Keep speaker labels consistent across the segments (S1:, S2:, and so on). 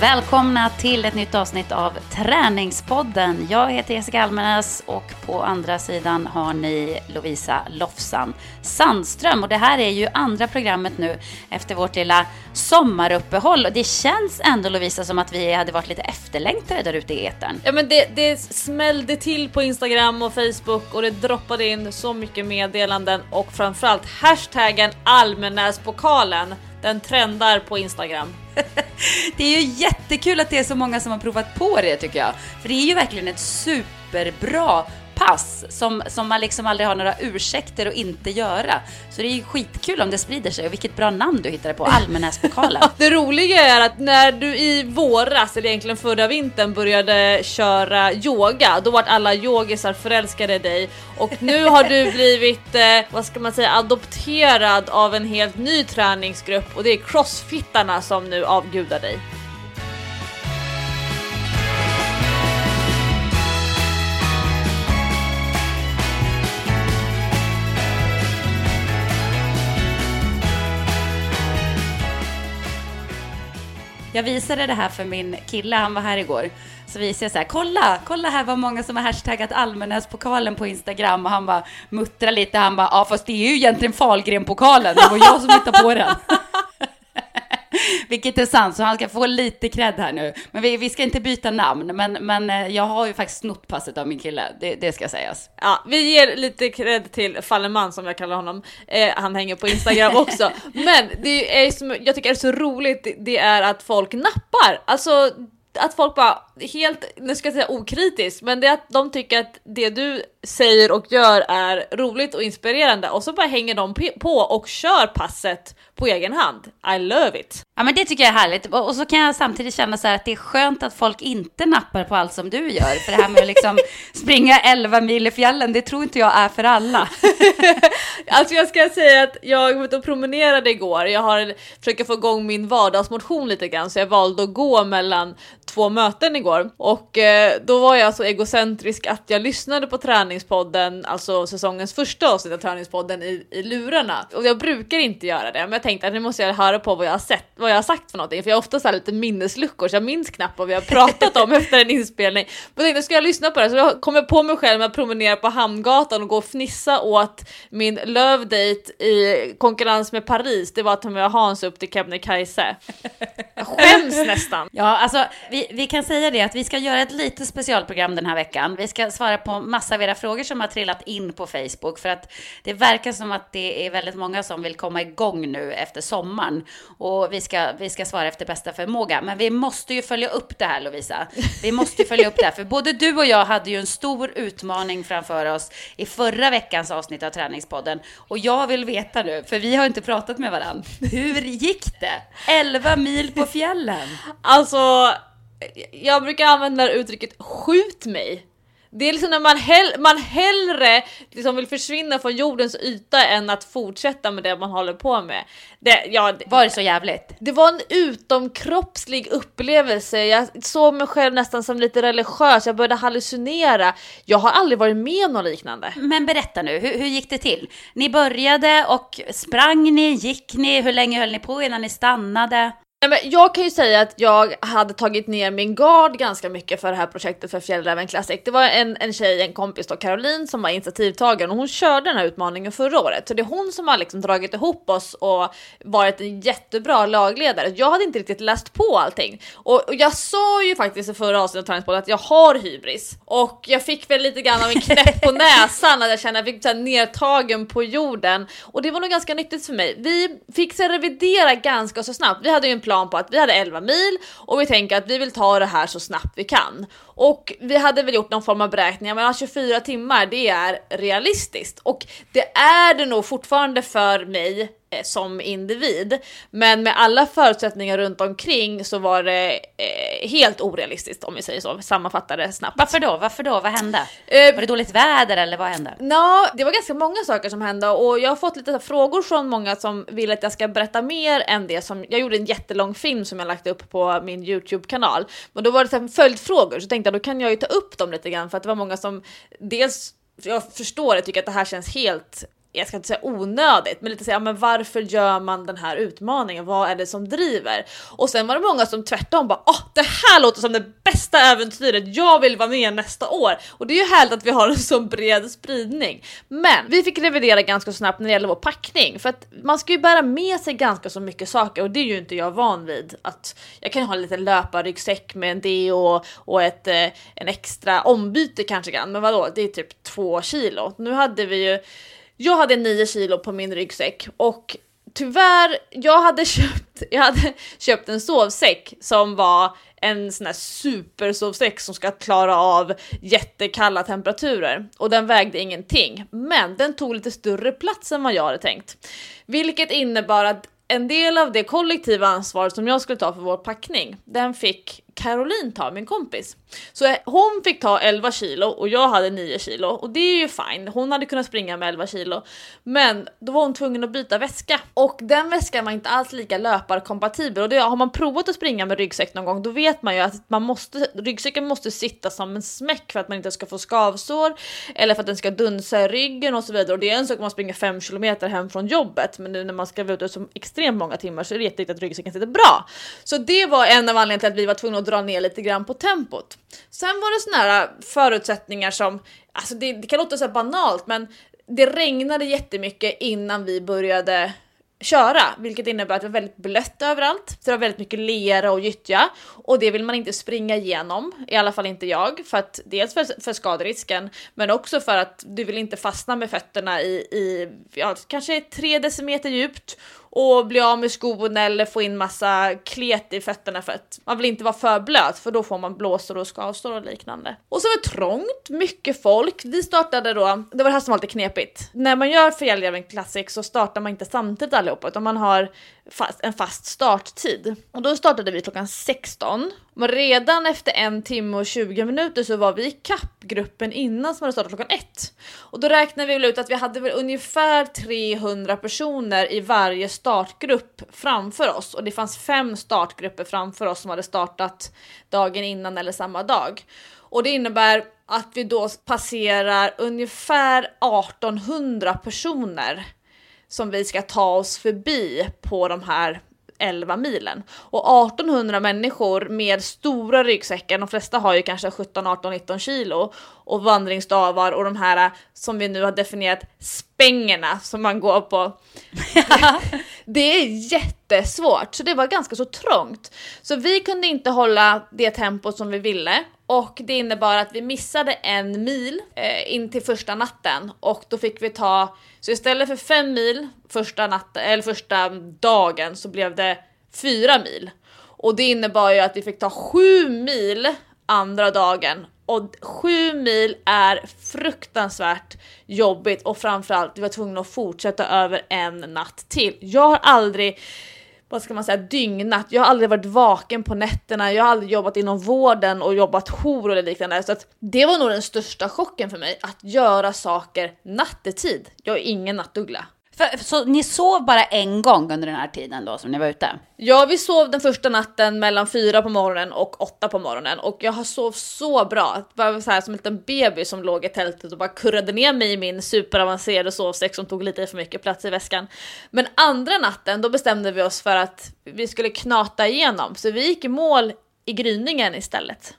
S1: Välkomna till ett nytt avsnitt av Träningspodden. Jag heter Jessica Almenäs och på andra sidan har ni Lovisa Lofsan Sandström. Och det här är ju andra programmet nu efter vårt lilla sommaruppehåll. Och det känns ändå Lovisa som att vi hade varit lite efterlängtade där ute i etern.
S2: Ja men det, det smällde till på Instagram och Facebook och det droppade in så mycket meddelanden och framförallt hashtaggen Almenäspokalen. Den trendar på Instagram.
S1: det är ju jättekul att det är så många som har provat på det tycker jag. För det är ju verkligen ett superbra pass som, som man liksom aldrig har några ursäkter att inte göra. Så det är ju skitkul om det sprider sig och vilket bra namn du hittade på, Almenäspokalen.
S2: det roliga är att när du i våras, eller egentligen förra vintern, började köra yoga, då vart alla yogisar förälskade i dig och nu har du blivit, eh, vad ska man säga, adopterad av en helt ny träningsgrupp och det är crossfittarna som nu avgudar dig.
S1: Jag visade det här för min kille, han var här igår. Så visade jag så här, kolla, kolla här vad många som har hashtaggat Almenäspokalen på Instagram och han bara muttrade lite, han bara, ja fast det är ju egentligen Fahlgren-pokalen, det var jag som hittade på den. Vilket är sant, så han ska få lite cred här nu. Men vi, vi ska inte byta namn, men, men eh, jag har ju faktiskt snott passet av min kille, det, det ska sägas.
S2: Ja, vi ger lite cred till Falleman som jag kallar honom. Eh, han hänger på Instagram också. men det är som jag tycker är så roligt, det är att folk nappar. Alltså att folk bara helt, nu ska jag säga okritiskt, men det är att de tycker att det du säger och gör är roligt och inspirerande och så bara hänger de på och kör passet på egen hand. I love it!
S1: Ja men det tycker jag är härligt och så kan jag samtidigt känna så här att det är skönt att folk inte nappar på allt som du gör. För det här med att liksom springa 11 mil i fjällen, det tror inte jag är för alla.
S2: alltså jag ska säga att jag var ute och promenerade igår. Jag har försökt få igång min vardagsmotion lite grann så jag valde att gå mellan två möten igår och eh, då var jag så egocentrisk att jag lyssnade på träningspodden, alltså säsongens första avsnitt av träningspodden i, i lurarna. Och jag brukar inte göra det, men jag tänkte att nu måste jag höra på vad jag har sett, vad vad jag har sagt för någonting, för jag har ofta så lite minnesluckor så jag minns knappt vad vi har pratat om efter en inspelning. Men jag tänkte, ska jag lyssna på det? Så jag kommer på mig själv med att promenera på Hamngatan och gå och fnissa åt min lövdate i konkurrens med Paris. Det var att ta med Hans upp till Kebnekaise. Jag skäms nästan.
S1: Ja, alltså vi, vi kan säga det att vi ska göra ett litet specialprogram den här veckan. Vi ska svara på massa av era frågor som har trillat in på Facebook för att det verkar som att det är väldigt många som vill komma igång nu efter sommaren och vi ska, vi ska svara efter bästa förmåga. Men vi måste ju följa upp det här Lovisa. Vi måste ju följa upp det här för både du och jag hade ju en stor utmaning framför oss i förra veckans avsnitt av Träningspodden och jag vill veta nu, för vi har inte pratat med varandra. Hur gick det? 11 mil på fjällen.
S2: Alltså jag brukar använda uttrycket skjut mig. Det är liksom när man, hell man hellre liksom vill försvinna från jordens yta än att fortsätta med det man håller på med. Det, ja, det,
S1: var det så jävligt?
S2: Det var en utomkroppslig upplevelse. Jag såg mig själv nästan som lite religiös. Jag började hallucinera. Jag har aldrig varit med om något liknande.
S1: Men berätta nu, hur, hur gick det till? Ni började och sprang ni? Gick ni? Hur länge höll ni på innan ni stannade?
S2: Nej, men jag kan ju säga att jag hade tagit ner min gard ganska mycket för det här projektet för Fjällräven Classic. Det var en, en tjej, en kompis då, Caroline, som var initiativtagaren och hon körde den här utmaningen förra året. Så det är hon som har liksom dragit ihop oss och varit en jättebra lagledare. Jag hade inte riktigt läst på allting och, och jag sa ju faktiskt i förra avsnittet av Träningspodden att jag har hybris och jag fick väl lite grann av en knäpp på näsan att jag kände att jag fick så nedtagen på jorden och det var nog ganska nyttigt för mig. Vi fick så revidera ganska så snabbt. Vi hade ju en plan på att vi hade 11 mil och vi tänker att vi vill ta det här så snabbt vi kan. Och vi hade väl gjort någon form av beräkningar, men alltså 24 timmar det är realistiskt och det är det nog fortfarande för mig som individ. Men med alla förutsättningar runt omkring så var det eh, helt orealistiskt om vi säger så, sammanfattar det snabbt.
S1: Varför då? Varför då? Vad hände?
S2: Eh,
S1: Var det dåligt väder eller vad hände?
S2: Ja, det var ganska många saker som hände och jag har fått lite frågor från många som vill att jag ska berätta mer än det som jag gjorde en jättelång film som jag lagt upp på min Youtube kanal. Men då var det så här följdfrågor så tänkte jag då kan jag ju ta upp dem lite grann för att det var många som dels jag förstår det, tycker att det här känns helt jag ska inte säga onödigt, men lite säga, men varför gör man den här utmaningen? Vad är det som driver? Och sen var det många som tvärtom bara, åh, det här låter som det bästa äventyret. Jag vill vara med nästa år och det är ju härligt att vi har en så bred spridning. Men vi fick revidera ganska snabbt när det gäller vår packning för att man ska ju bära med sig ganska så mycket saker och det är ju inte jag van vid att jag kan ju ha en liten löparryggsäck med en deo och ett eh, en extra ombyte kanske grann. Men vadå, det är typ två kilo. Nu hade vi ju jag hade 9 kilo på min ryggsäck och tyvärr, jag hade köpt, jag hade köpt en sovsäck som var en sån här supersovsäck som ska klara av jättekalla temperaturer och den vägde ingenting. Men den tog lite större plats än vad jag hade tänkt, vilket innebar att en del av det kollektiva ansvaret som jag skulle ta för vår packning, den fick Caroline ta, min kompis. Så hon fick ta 11 kilo och jag hade 9 kilo och det är ju fine. Hon hade kunnat springa med 11 kilo, men då var hon tvungen att byta väska och den väskan var inte alls lika löparkompatibel och det har man provat att springa med ryggsäck någon gång, då vet man ju att man måste ryggsäcken måste sitta som en smäck för att man inte ska få skavsår eller för att den ska dunsa i ryggen och så vidare. Och det är en sak om man springer 5 kilometer hem från jobbet, men nu när man ska vara ute så extremt många timmar så är det jätteviktigt att ryggsäcken sitter bra. Så det var en av anledningarna till att vi var tvungna att dra ner lite grann på tempot. Sen var det såna här äh, förutsättningar som, alltså det, det kan låta så banalt, men det regnade jättemycket innan vi började köra, vilket innebär att det var väldigt blött överallt. Så det var väldigt mycket lera och gyttja och det vill man inte springa igenom, i alla fall inte jag, för att dels för, för skaderisken, men också för att du vill inte fastna med fötterna i, i ja, kanske tre decimeter djupt och bli av med skon eller få in massa klet i fötterna för att man vill inte vara för blöt för då får man blåsor och skavsår och liknande. Och så var det trångt, mycket folk. Vi startade då, det var det här som var lite knepigt. När man gör Fjällräven Classic så startar man inte samtidigt allihopa utan man har fast, en fast starttid. Och då startade vi klockan 16. Men redan efter en timme och 20 minuter så var vi i gruppen innan som hade startat klockan ett. Och då räknade vi väl ut att vi hade väl ungefär 300 personer i varje startgrupp framför oss. Och det fanns fem startgrupper framför oss som hade startat dagen innan eller samma dag. Och det innebär att vi då passerar ungefär 1800 personer som vi ska ta oss förbi på de här 11 milen. Och 1800 människor med stora ryggsäckar, de flesta har ju kanske 17, 18, 19 kilo och vandringsstavar och de här som vi nu har definierat spängerna som man går på. det är jättesvårt, så det var ganska så trångt. Så vi kunde inte hålla det tempo som vi ville och det innebar att vi missade en mil eh, in till första natten och då fick vi ta, så istället för fem mil första natten, eller första dagen så blev det fyra mil. Och det innebar ju att vi fick ta sju mil andra dagen och sju mil är fruktansvärt jobbigt och framförallt vi var tvungna att fortsätta över en natt till. Jag har aldrig vad ska man säga, dygnat. Jag har aldrig varit vaken på nätterna, jag har aldrig jobbat inom vården och jobbat jour eller liknande. Så att det var nog den största chocken för mig, att göra saker nattetid. Jag är ingen nattuggla.
S1: För, så ni sov bara en gång under den här tiden då som ni var ute?
S2: Ja, vi sov den första natten mellan fyra på morgonen och åtta på morgonen och jag har sov så bra. Det var så här som en liten bebis som låg i tältet och bara kurrade ner mig i min superavancerade sovsäck som tog lite för mycket plats i väskan. Men andra natten, då bestämde vi oss för att vi skulle knata igenom, så vi gick i mål i gryningen istället.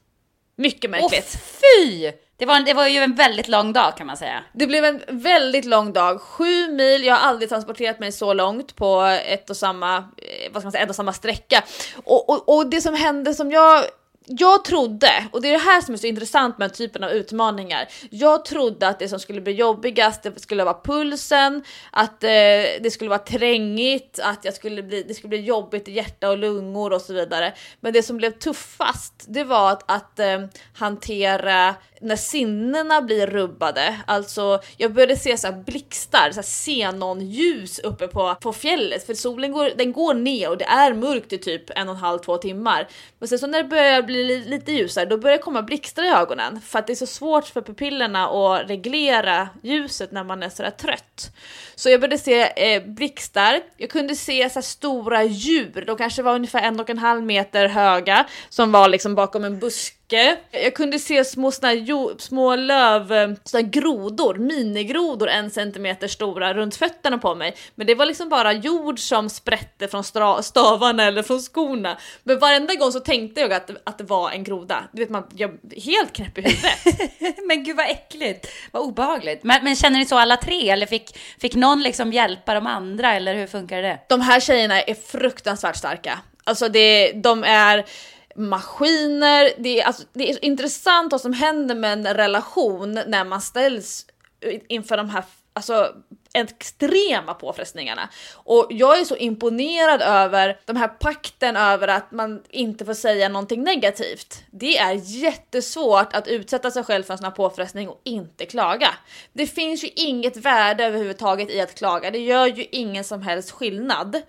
S2: Mycket märkligt.
S1: Åh fy! Det var, det var ju en väldigt lång dag kan man säga.
S2: Det blev en väldigt lång dag, sju mil. Jag har aldrig transporterat mig så långt på ett och samma, eh, vad ska man säga, en och samma sträcka. Och, och, och det som hände som jag jag trodde, och det är det här som är så intressant med den typen av utmaningar. Jag trodde att det som skulle bli jobbigast det skulle vara pulsen, att eh, det skulle vara trängigt, att jag skulle bli, det skulle bli jobbigt i hjärta och lungor och så vidare. Men det som blev tuffast, det var att, att eh, hantera när sinnena blir rubbade. Alltså, jag började se så här blixtar, så här xenonljus uppe på, på fjället för solen går, den går ner och det är mörkt i typ en och en halv, två timmar. Men sen så när det börjar blir lite ljusare, då börjar det komma blixtar i ögonen. För att det är så svårt för pupillerna att reglera ljuset när man är sådär trött. Så jag började se eh, blixtar, jag kunde se så stora djur, de kanske var ungefär en och en halv meter höga som var liksom bakom en buske jag kunde se små, såna jo, små löv, eh, såna grodor, minigrodor en centimeter stora runt fötterna på mig. Men det var liksom bara jord som sprätte från stavarna eller från skorna. Men varenda gång så tänkte jag att, att det var en groda. Du vet man, jag helt knäpp i huvudet.
S1: men gud vad äckligt, vad obehagligt. Men, men, känner ni så alla tre eller fick, fick någon liksom hjälpa de andra eller hur funkar det?
S2: De här tjejerna är fruktansvärt starka. Alltså det, de är maskiner. Det är, alltså, det är intressant vad som händer med en relation när man ställs inför de här alltså, extrema påfrestningarna. Och jag är så imponerad över den här pakten över att man inte får säga någonting negativt. Det är jättesvårt att utsätta sig själv för en sån här påfrestning och inte klaga. Det finns ju inget värde överhuvudtaget i att klaga. Det gör ju ingen som helst skillnad.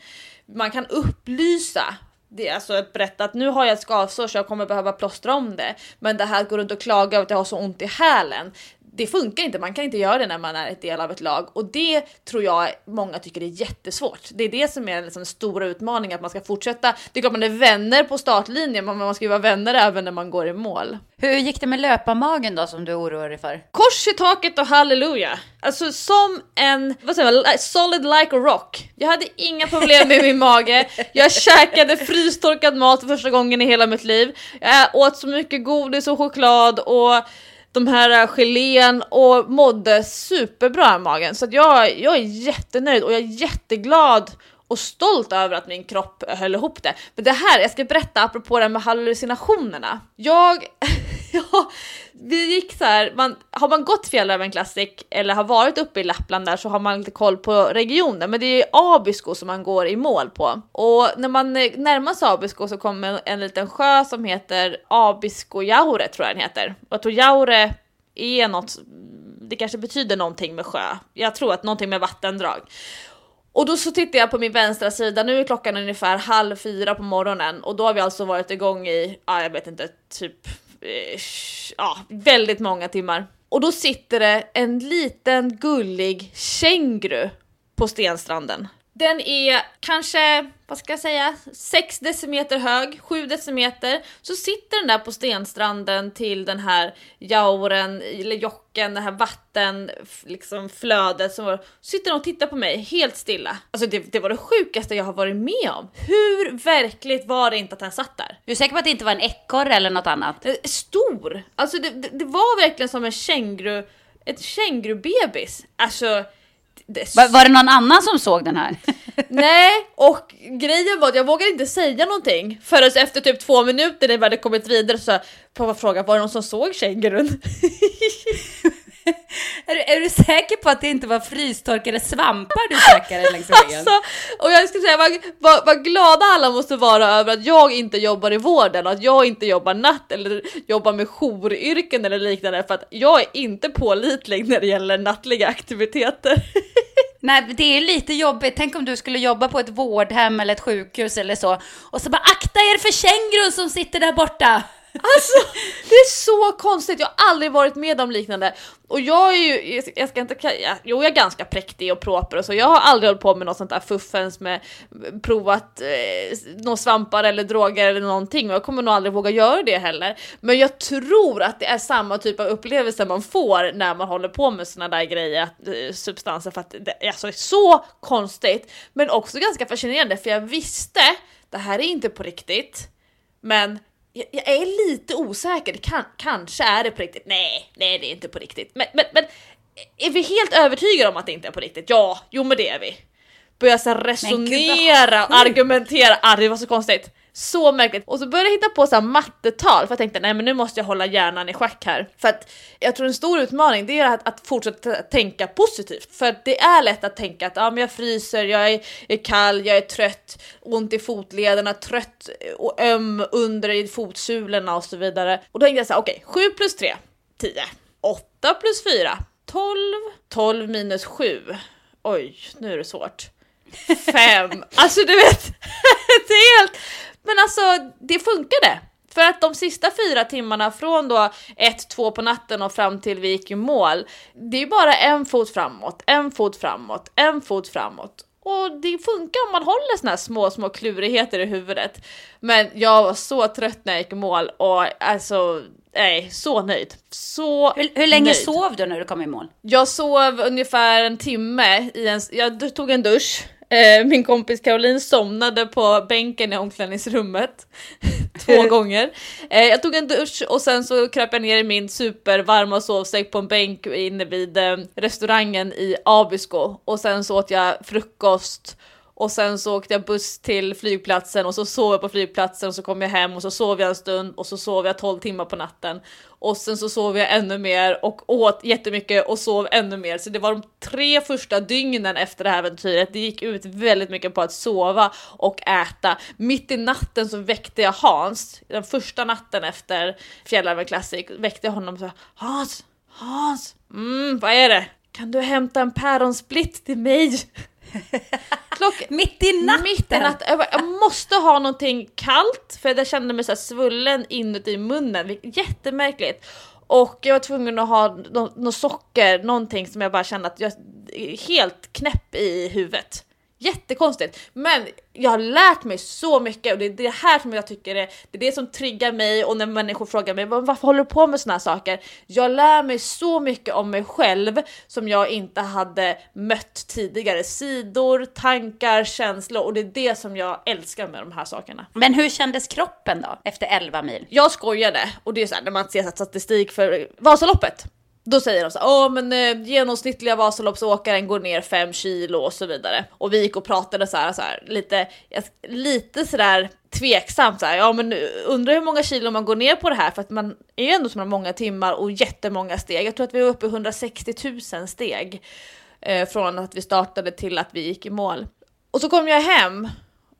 S2: Man kan upplysa det är alltså att berätta att nu har jag ett skavsår så jag kommer behöva plåstra om det. Men det här går runt och klaga över att jag har så ont i hälen det funkar inte, man kan inte göra det när man är ett del av ett lag och det tror jag många tycker är jättesvårt. Det är det som är liksom den stora utmaningen, att man ska fortsätta. Det är klart man är vänner på startlinjen, men man ska ju vara vänner även när man går i mål.
S1: Hur gick det med löparmagen då som du oroar dig för?
S2: Kors i taket och halleluja! Alltså som en, vad säger man, solid like a rock. Jag hade inga problem med min mage, jag käkade frystorkad mat för första gången i hela mitt liv. Jag åt så mycket godis och choklad och de här äh, gelén och mådde superbra i magen. Så jag, jag är jättenöjd och jag är jätteglad och stolt över att min kropp höll ihop det. Men det här, jag ska berätta apropå det här med hallucinationerna. Jag, ja, vi gick så här, man, har man gått Fjällräven Classic eller har varit uppe i Lappland där så har man lite koll på regionen, men det är Abisko som man går i mål på. Och när man eh, närmar sig Abisko så kommer en liten sjö som heter Abiskojaure tror jag den heter. Och jag tror Jaure är något, det kanske betyder någonting med sjö. Jag tror att någonting med vattendrag. Och då så tittar jag på min vänstra sida, nu är klockan ungefär halv fyra på morgonen och då har vi alltså varit igång i, ja jag vet inte, typ Eh, ja, väldigt många timmar. Och då sitter det en liten gullig känguru på stenstranden. Den är kanske, vad ska jag säga, 6 decimeter hög, 7 decimeter. Så sitter den där på stenstranden till den här jauren, eller jocken, det här vatten, liksom flödet som var. Sitter den och tittar på mig helt stilla. Alltså det, det, var det sjukaste jag har varit med om. Hur verkligt var det inte att den satt där?
S1: Du är säker på att det inte var en ekorre eller något annat?
S2: Eh, stor! Alltså det, det, det var verkligen som en känguru, ett kängurubebis. Alltså
S1: var, var, det någon annan som såg den här?
S2: Nej, och grejen var att jag vågade inte säga någonting förrän efter typ två minuter när vi hade kommit vidare så på fråga var det någon som såg kängurun?
S1: är, du, är du säker på att det inte var frystorkade svampar du käkade längs vägen? Alltså,
S2: och jag skulle säga vad, vad, vad, glada alla måste vara över att jag inte jobbar i vården och att jag inte jobbar natt eller jobbar med jouryrken eller liknande för att jag är inte pålitlig när det gäller nattliga aktiviteter.
S1: Nej, det är lite jobbigt. Tänk om du skulle jobba på ett vårdhem eller ett sjukhus eller så och så bara akta er för kängurun som sitter där borta.
S2: Alltså det är så konstigt, jag har aldrig varit med om liknande. Och jag är ju, jag ska inte, jag, jo jag är ganska präktig och proper och så, jag har aldrig hållit på med något sånt där fuffens med provat eh, några svampar eller droger eller någonting. Och jag kommer nog aldrig våga göra det heller. Men jag tror att det är samma typ av upplevelse man får när man håller på med såna där grejer, eh, substanser. För att det alltså, är så konstigt men också ganska fascinerande. För jag visste det här är inte på riktigt men jag, jag är lite osäker, kan, kanske är det på riktigt. Nej, nej det är inte på riktigt. Men, men, men är vi helt övertygade om att det inte är på riktigt? Ja, jo men det är vi. Börjar så resonera argumentera, ah, det var så konstigt. Så märkligt. Och så började jag hitta på så här mattetal för jag tänkte nej men nu måste jag hålla hjärnan i schack här. För att jag tror en stor utmaning det är att, att fortsätta tänka positivt. För att det är lätt att tänka att ja, men jag fryser, jag är, är kall, jag är trött, ont i fotlederna, trött och öm under i fotsulorna och så vidare. Och då tänkte jag så här okej, okay, 7 plus 3, 10. 8 plus 4, 12. 12 minus 7. Oj, nu är det svårt. 5. Alltså du vet, det är helt men alltså, det funkade. För att de sista fyra timmarna från då 1-2 på natten och fram till vi gick i mål, det är bara en fot framåt, en fot framåt, en fot framåt. Och det funkar om man håller såna här små, små klurigheter i huvudet. Men jag var så trött när jag gick i mål och alltså, nej, så nöjd. Så
S1: Hur, hur länge
S2: nöjd.
S1: sov du när du kom i mål?
S2: Jag sov ungefär en timme i en, jag tog en dusch, Eh, min kompis Caroline somnade på bänken i omklädningsrummet två gånger. Eh, jag tog en dusch och sen så kröp jag ner i min supervarma sovsäck på en bänk inne vid eh, restaurangen i Abisko och sen så åt jag frukost och sen så åkte jag buss till flygplatsen och så sov jag på flygplatsen och så kom jag hem och så sov jag en stund och så sov jag 12 timmar på natten. Och sen så sov jag ännu mer och åt jättemycket och sov ännu mer. Så det var de tre första dygnen efter det här äventyret. Det gick ut väldigt mycket på att sova och äta. Mitt i natten så väckte jag Hans, den första natten efter Fjällräven Classic, väckte jag honom och sa Hans, Hans, mm, vad är det? Kan du hämta en päronsplitt till mig?
S1: Klock... Mitt i natten?
S2: Mitt i natten. Jag, jag måste ha någonting kallt för jag kände mig så svullen inuti munnen. Jättemärkligt. Och jag var tvungen att ha något no socker, någonting som jag bara kände att jag är helt knäpp i huvudet. Jättekonstigt, men jag har lärt mig så mycket och det är det här som jag tycker är det, är det som triggar mig och när människor frågar mig varför håller du på med såna här saker? Jag lär mig så mycket om mig själv som jag inte hade mött tidigare. Sidor, tankar, känslor och det är det som jag älskar med de här sakerna.
S1: Men hur kändes kroppen då efter 11 mil?
S2: Jag skojade och det är så här när man ser statistik för Vasaloppet då säger de så ja men eh, genomsnittliga Vasaloppsåkaren går ner 5 kilo och så vidare. Och vi gick och pratade så här, så här lite, lite sådär tveksamt så här, ja men eh, undrar hur många kilo man går ner på det här för att man är ju ändå så många timmar och jättemånga steg. Jag tror att vi var uppe i 160 000 steg eh, från att vi startade till att vi gick i mål. Och så kom jag hem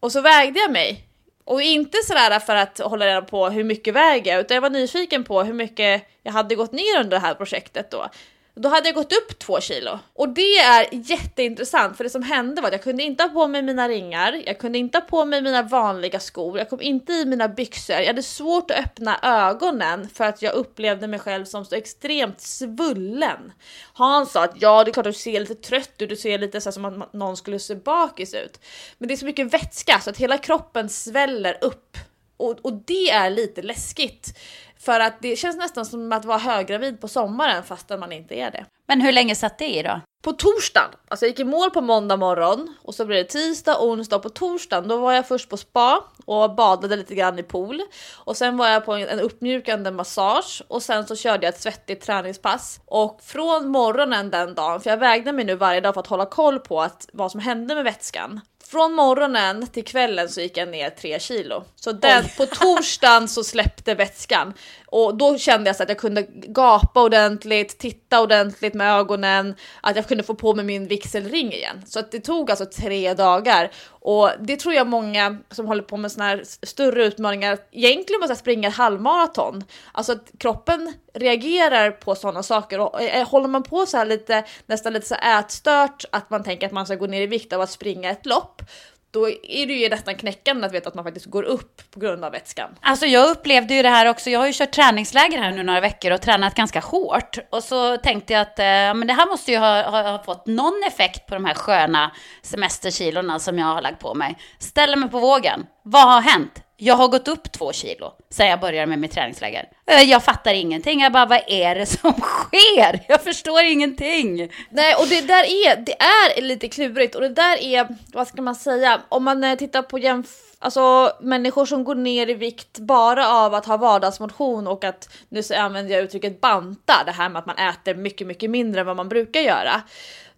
S2: och så vägde jag mig och inte sådär för att hålla reda på hur mycket väger jag, utan jag var nyfiken på hur mycket jag hade gått ner under det här projektet då. Då hade jag gått upp två kilo och det är jätteintressant för det som hände var att jag kunde inte ha på mig mina ringar. Jag kunde inte ha på mig mina vanliga skor. Jag kom inte i mina byxor. Jag hade svårt att öppna ögonen för att jag upplevde mig själv som så extremt svullen. Hans sa att ja, det är klart att du ser lite trött ut. Du ser lite så som att någon skulle se bakis ut, men det är så mycket vätska så att hela kroppen sväller upp och, och det är lite läskigt. För att det känns nästan som att vara höggravid på sommaren fastän man inte är det.
S1: Men hur länge satt det i då?
S2: På torsdagen, alltså jag gick i mål på måndag morgon och så blev det tisdag, onsdag och på torsdagen då var jag först på spa och badade lite grann i pool och sen var jag på en uppmjukande massage och sen så körde jag ett svettigt träningspass och från morgonen den dagen, för jag vägde mig nu varje dag för att hålla koll på att vad som hände med vätskan från morgonen till kvällen så gick jag ner 3 kilo. Så den, på torsdagen så släppte vätskan och då kände jag så att jag kunde gapa ordentligt, titta ordentligt med ögonen, att jag kunde få på mig min vigselring igen. Så att det tog alltså tre dagar och det tror jag många som håller på med såna här större utmaningar egentligen måste springa ett halvmaraton. Alltså att kroppen reagerar på sådana saker och eh, eh, håller man på så här lite nästan lite så ätstört att man tänker att man ska gå ner i vikt av att springa ett lopp då är det ju nästan knäckande att veta att man faktiskt går upp på grund av vätskan.
S1: Alltså jag upplevde ju det här också. Jag har ju kört träningsläger här nu några veckor och tränat ganska hårt. Och så tänkte jag att eh, men det här måste ju ha, ha, ha, fått någon effekt på de här sköna semesterkilorna som jag har lagt på mig. Ställer mig på vågen. Vad har hänt? Jag har gått upp två kilo sen jag började med mitt träningsläger. Eh, jag fattar ingenting. Jag bara, vad är det som sker? Jag förstår ingenting.
S2: Nej, och det där är, det är lite klurigt och det där är, vad ska man säga, om man eh, tittar på jämf Alltså människor som går ner i vikt bara av att ha vardagsmotion och att, nu så använder jag uttrycket banta, det här med att man äter mycket, mycket mindre än vad man brukar göra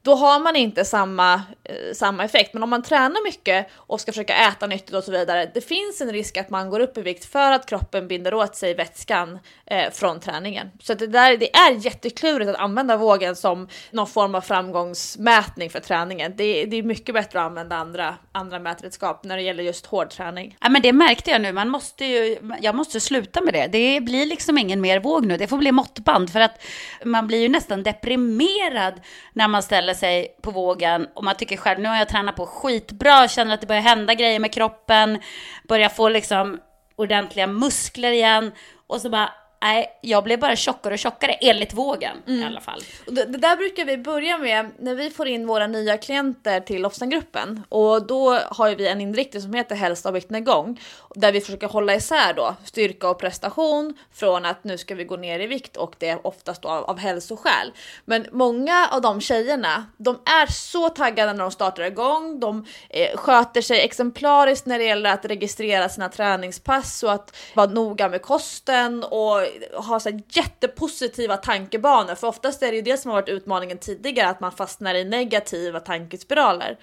S2: då har man inte samma, eh, samma effekt. Men om man tränar mycket och ska försöka äta nyttigt och så vidare, det finns en risk att man går upp i vikt för att kroppen binder åt sig vätskan eh, från träningen. Så det, där, det är jätteklurigt att använda vågen som någon form av framgångsmätning för träningen. Det, det är mycket bättre att använda andra, andra mätredskap när det gäller just hård träning.
S1: Ja, men det märkte jag nu. Man måste ju, jag måste sluta med det. Det blir liksom ingen mer våg nu. Det får bli måttband för att man blir ju nästan deprimerad när man ställer sig på vågen och man tycker själv nu har jag tränat på skitbra, känner att det börjar hända grejer med kroppen, börjar få liksom ordentliga muskler igen och så bara Nej, jag blev bara tjockare och tjockare enligt vågen mm. i alla fall.
S2: Det, det, där brukar vi börja med när vi får in våra nya klienter till Lofsangruppen och då har vi en inriktning som heter hälsa och viktnedgång där vi försöker hålla isär då styrka och prestation från att nu ska vi gå ner i vikt och det är oftast då av, av hälsoskäl. Men många av de tjejerna, de är så taggade när de startar igång. De eh, sköter sig exemplariskt när det gäller att registrera sina träningspass och att vara noga med kosten och ha så jättepositiva tankebanor, för oftast är det ju det som har varit utmaningen tidigare, att man fastnar i negativa tankespiraler.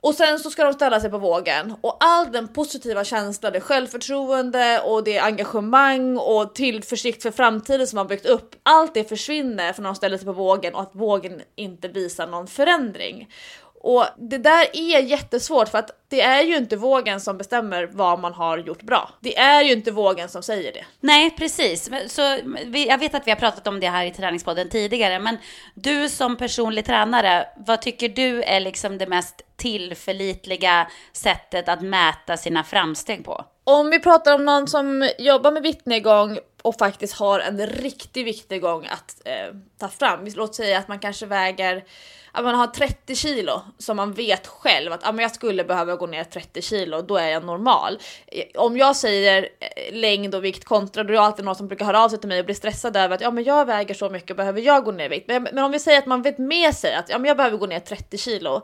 S2: Och sen så ska de ställa sig på vågen och all den positiva känsla, det självförtroende och det engagemang och tillförsikt för framtiden som har byggt upp. Allt det försvinner för när de ställer sig på vågen och att vågen inte visar någon förändring. Och det där är jättesvårt för att det är ju inte vågen som bestämmer vad man har gjort bra. Det är ju inte vågen som säger det.
S1: Nej, precis. Så vi, jag vet att vi har pratat om det här i träningspodden tidigare, men du som personlig tränare, vad tycker du är liksom det mest tillförlitliga sättet att mäta sina framsteg på?
S2: Om vi pratar om någon som jobbar med viktnedgång och faktiskt har en riktig viktnedgång att eh, ta fram. Låt säga att man kanske väger att man har 30 kilo som man vet själv att ah, men jag skulle behöva gå ner 30 kilo, då är jag normal. Eh, om jag säger eh, längd och vikt kontra, då är det alltid någon som brukar höra av sig till mig och bli stressad över att ja, men jag väger så mycket, behöver jag gå ner i vikt? Men, men om vi säger att man vet med sig att ja, men jag behöver gå ner 30 kilo,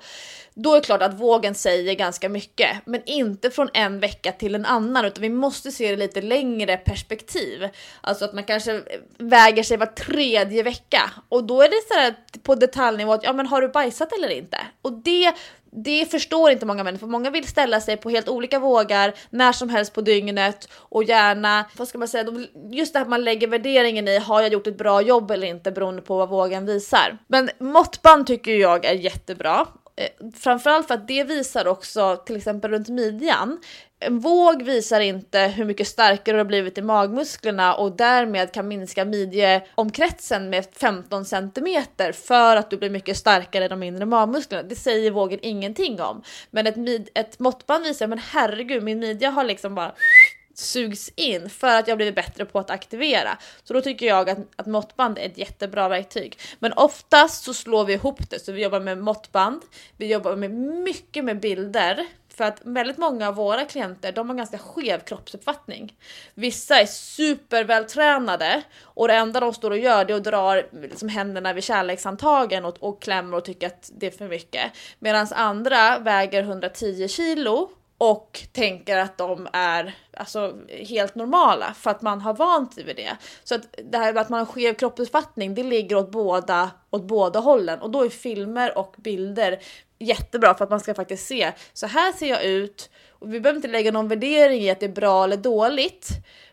S2: då är det klart att vågen säger ganska mycket, men inte från en vecka till en annan, utan vi måste se det lite längre perspektiv. Alltså att man kanske väger sig var tredje vecka och då är det så här på detaljnivå att ja, men har du bajsat eller inte? Och det det förstår inte många människor. Många vill ställa sig på helt olika vågar när som helst på dygnet och gärna, vad ska man säga, just det här att man lägger värderingen i har jag gjort ett bra jobb eller inte beroende på vad vågen visar. Men måttband tycker jag är jättebra Eh, framförallt för att det visar också till exempel runt midjan. En våg visar inte hur mycket starkare du har blivit i magmusklerna och därmed kan minska midjeomkretsen med 15 centimeter för att du blir mycket starkare i de inre magmusklerna. Det säger vågen ingenting om. Men ett, ett måttband visar, men herregud, min midja har liksom bara sugs in för att jag blivit bättre på att aktivera. Så då tycker jag att, att måttband är ett jättebra verktyg. Men oftast så slår vi ihop det, så vi jobbar med måttband, vi jobbar med mycket med bilder för att väldigt många av våra klienter de har ganska skev kroppsuppfattning. Vissa är supervältränade och det enda de står och gör det är att dra liksom händerna vid kärlekshandtagen och, och klämmer och tycker att det är för mycket. Medan andra väger 110 kilo och tänker att de är alltså, helt normala för att man har vant sig vid det. Så att det här med att man har skev kroppsuppfattning, det ligger åt båda, åt båda hållen och då är filmer och bilder jättebra för att man ska faktiskt se så här ser jag ut och vi behöver inte lägga någon värdering i att det är bra eller dåligt.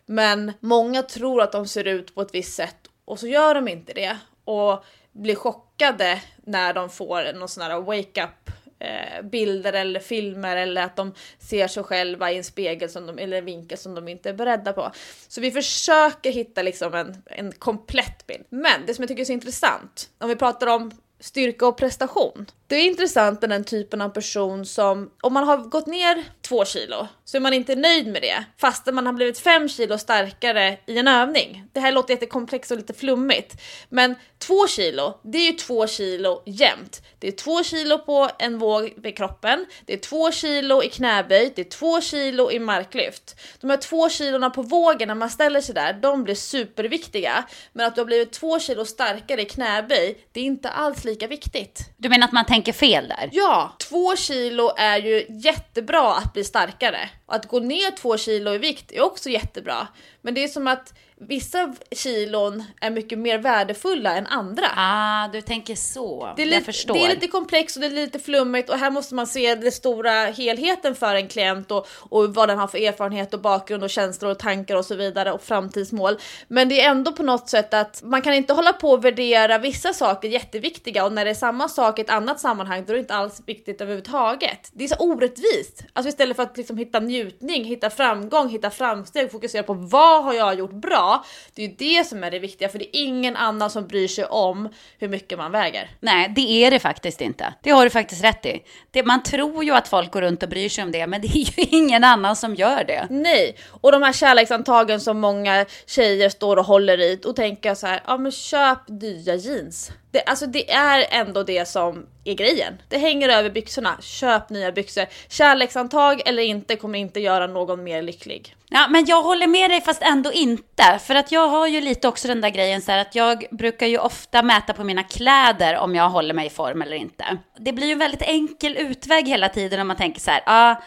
S2: Men många tror att de ser ut på ett visst sätt och så gör de inte det och blir chockade när de får någon sån här wake up eh, bilder eller filmer eller att de ser sig själva i en spegel som de, eller en vinkel som de inte är beredda på. Så vi försöker hitta liksom en, en komplett bild. Men det som jag tycker är så intressant, om vi pratar om styrka och prestation. Det är intressant med den typen av person som om man har gått ner två kilo så är man inte nöjd med det fastän man har blivit fem kilo starkare i en övning. Det här låter jättekomplext och lite flummigt, men två kilo, det är ju två kilo jämnt. Det är två kilo på en våg vid kroppen, det är två kilo i knäböj, det är två kilo i marklyft. De här två kilona på vågen när man ställer sig där, de blir superviktiga. Men att du har blivit två kilo starkare i knäböj, det är inte alls lika viktigt.
S1: Du menar att man tänker fel där?
S2: Ja, två kilo är ju jättebra att bli starkare. Och att gå ner två kilo i vikt är också jättebra. Men det är som att vissa kilon är mycket mer värdefulla än andra.
S1: Ah, du tänker så.
S2: Det är,
S1: jag
S2: lite,
S1: förstår.
S2: det är lite komplext och det är lite flummigt och här måste man se den stora helheten för en klient och, och vad den har för erfarenhet och bakgrund och känslor och tankar och så vidare och framtidsmål. Men det är ändå på något sätt att man kan inte hålla på och värdera vissa saker jätteviktiga och när det är samma sak i ett annat sammanhang då är det inte alls viktigt överhuvudtaget. Det är så orättvist. Alltså istället för att liksom hitta njutning, hitta framgång, hitta framsteg, fokusera på vad har jag gjort bra? Det är ju det som är det viktiga för det är ingen annan som bryr sig om hur mycket man väger.
S1: Nej, det är det faktiskt inte. Det har du faktiskt rätt i. Det, man tror ju att folk går runt och bryr sig om det, men det är ju ingen annan som gör det.
S2: Nej, och de här kärleksantagen som många tjejer står och håller i och tänker så här, ja men köp nya jeans. Det, alltså det är ändå det som är grejen. Det hänger över byxorna. Köp nya byxor. Kärleksantag eller inte kommer inte göra någon mer lycklig.
S1: Ja, men jag håller med dig fast ändå inte. För att jag har ju lite också den där grejen så här att jag brukar ju ofta mäta på mina kläder om jag håller mig i form eller inte. Det blir ju en väldigt enkel utväg hela tiden om man tänker så här, ja, ah,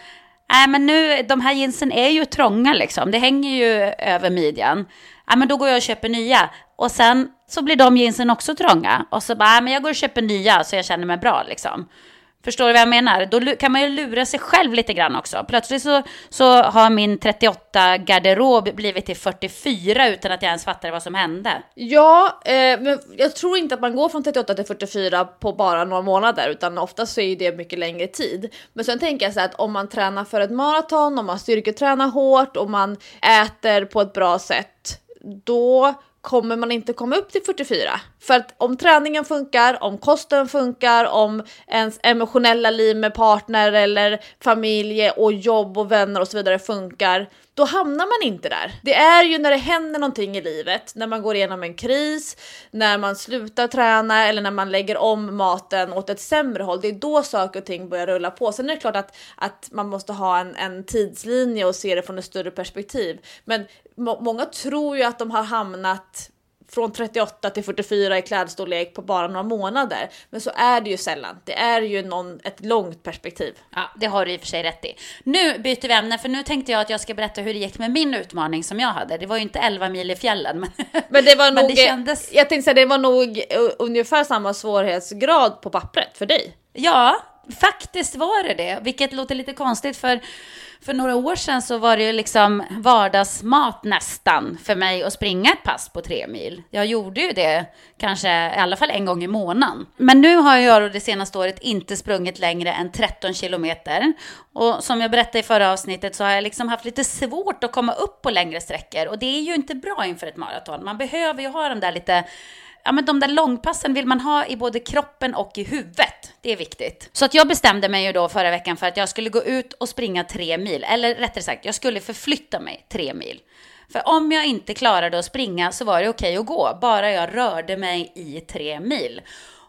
S1: nej men nu, de här jeansen är ju trånga liksom. Det hänger ju över midjan. Ja, men då går jag och köper nya. Och sen så blir de jeansen också trånga. Och så bara, men jag går och köper nya så jag känner mig bra liksom. Förstår du vad jag menar? Då kan man ju lura sig själv lite grann också. Plötsligt så, så har min 38 garderob blivit till 44 utan att jag ens fattade vad som hände.
S2: Ja, eh, men jag tror inte att man går från 38 till 44 på bara några månader utan oftast så är det mycket längre tid. Men sen tänker jag så här att om man tränar för ett maraton, om man styrketränar hårt, och man äter på ett bra sätt, då kommer man inte komma upp till 44. För att om träningen funkar, om kosten funkar, om ens emotionella liv med partner eller familj och jobb och vänner och så vidare funkar, då hamnar man inte där. Det är ju när det händer någonting i livet, när man går igenom en kris, när man slutar träna eller när man lägger om maten åt ett sämre håll. Det är då saker och ting börjar rulla på. Sen är det klart att, att man måste ha en, en tidslinje och se det från ett större perspektiv. Men må många tror ju att de har hamnat från 38 till 44 i klädstorlek på bara några månader. Men så är det ju sällan. Det är ju någon, ett långt perspektiv.
S1: Ja, det har du i och för sig rätt i. Nu byter vi ämne, för nu tänkte jag att jag ska berätta hur det gick med min utmaning som jag hade. Det var ju inte 11 mil i fjällen, men,
S2: men det var nog,
S1: det kändes...
S2: jag tänkte säga, det var nog ungefär samma svårighetsgrad på pappret för dig.
S1: Ja, faktiskt var det det, vilket låter lite konstigt för för några år sedan så var det ju liksom vardagsmat nästan för mig att springa ett pass på tre mil. Jag gjorde ju det kanske i alla fall en gång i månaden. Men nu har jag det senaste året inte sprungit längre än 13 kilometer. Och som jag berättade i förra avsnittet så har jag liksom haft lite svårt att komma upp på längre sträckor. Och det är ju inte bra inför ett maraton. Man behöver ju ha de där lite ja, men de där långpassen vill man ha i både kroppen och i huvudet. Det är viktigt. Så att jag bestämde mig ju då förra veckan för att jag skulle gå ut och springa tre mil. Eller rättare sagt, jag skulle förflytta mig tre mil. För om jag inte klarade att springa så var det okej att gå, bara jag rörde mig i tre mil.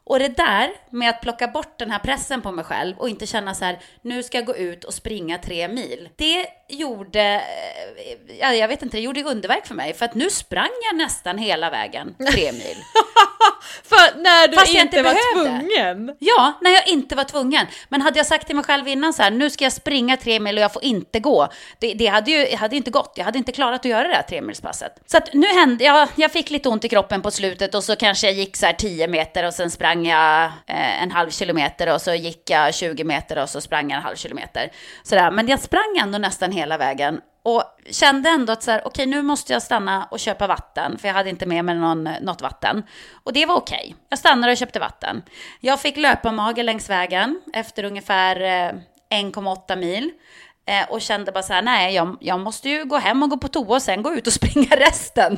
S1: Och det där med att plocka bort den här pressen på mig själv och inte känna så här, nu ska jag gå ut och springa tre mil. Det gjorde, eh, ja, jag vet inte, det gjorde underverk för mig. För att nu sprang jag nästan hela vägen tre mil.
S2: för när du Fast inte, var tvungen?
S1: Ja, när jag inte var tvungen. Men hade jag sagt till mig själv innan så här, nu ska jag springa tre mil och jag får inte gå. Det, det hade ju hade inte gått. Jag hade inte klarat att göra det här tremilspasset. Så att nu hände, ja, jag fick lite ont i kroppen på slutet och så kanske jag gick så här tio meter och sen sprang jag eh, en halv kilometer och så gick jag 20 meter och så sprang jag en halv kilometer. Sådär. Men jag sprang ändå nästan hela hela vägen och kände ändå att så här, okej, okay, nu måste jag stanna och köpa vatten, för jag hade inte med mig någon, eh, något vatten. Och det var okej. Okay. Jag stannade och köpte vatten. Jag fick löpa mage längs vägen efter ungefär eh, 1,8 mil. Eh, och kände bara så här, nej, jag, jag måste ju gå hem och gå på toa och sen gå ut och springa resten.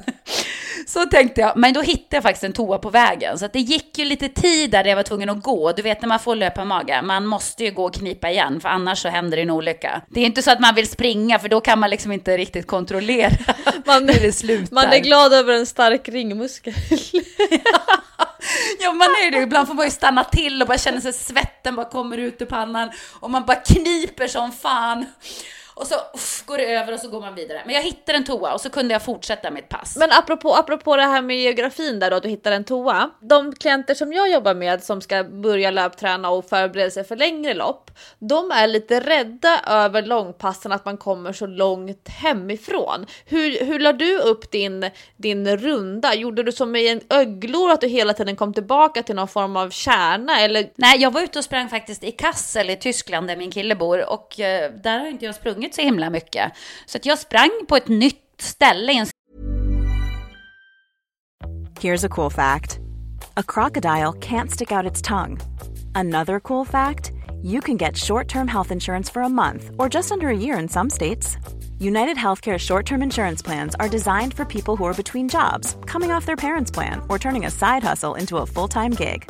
S1: Så tänkte jag, men då hittade jag faktiskt en toa på vägen. Så det gick ju lite tid där jag var tvungen att gå. Du vet när man får löpa mage, man måste ju gå och knipa igen, för annars så händer det en olycka. Det är inte så att man vill springa, för då kan man liksom inte riktigt kontrollera
S2: Man,
S1: hur det slutar.
S2: man är glad över en stark ringmuskel.
S1: Ja, man är det. Ibland får man ju stanna till och bara känna sig svetten bara kommer ut ur pannan och man bara kniper som fan. Och så uff, går det över och så går man vidare. Men jag hittade en toa och så kunde jag fortsätta mitt pass.
S2: Men apropå, apropå det här med geografin där då, att du hittar en toa. De klienter som jag jobbar med som ska börja löpträna och förbereda sig för längre lopp, de är lite rädda över långpassen, att man kommer så långt hemifrån. Hur, hur la du upp din, din runda? Gjorde du som i en öglor, att du hela tiden kom tillbaka till någon form av kärna? Eller
S1: Nej, jag var ute och sprang faktiskt i Kassel i Tyskland där min kille bor och eh, där har inte jag sprungit sprungit så himla mycket. Så att jag sprang på ett nytt ställe i en
S3: Here's a cool fact a crocodile can't stick out its tongue. Another cool fact you can get short term health insurance for a month or just under a year in some states. United Healthcare short term insurance plans are designed for people who are between jobs, coming off their parents' plan, or turning a side hustle into a full time gig.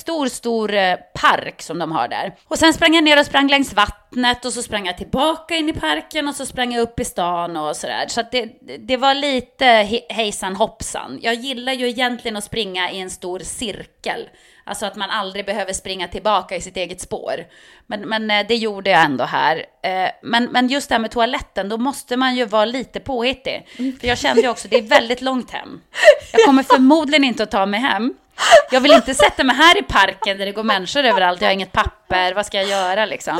S1: Stor, stor eh, park som de har där. Och sen sprang jag ner och sprang längs vattnet och så sprang jag tillbaka in i parken och så sprang jag upp i stan och sådär. Så att det, det var lite he- hejsan hoppsan. Jag gillar ju egentligen att springa i en stor cirkel. Alltså att man aldrig behöver springa tillbaka i sitt eget spår. Men, men eh, det gjorde jag ändå här. Eh, Men, men just det här med toaletten, då måste man ju vara lite påhittig. För jag kände ju också, det är väldigt långt hem. Jag kommer förmodligen inte att ta mig hem. Jag vill inte sätta mig här i parken där det går människor överallt, jag har inget papper, vad ska jag göra liksom?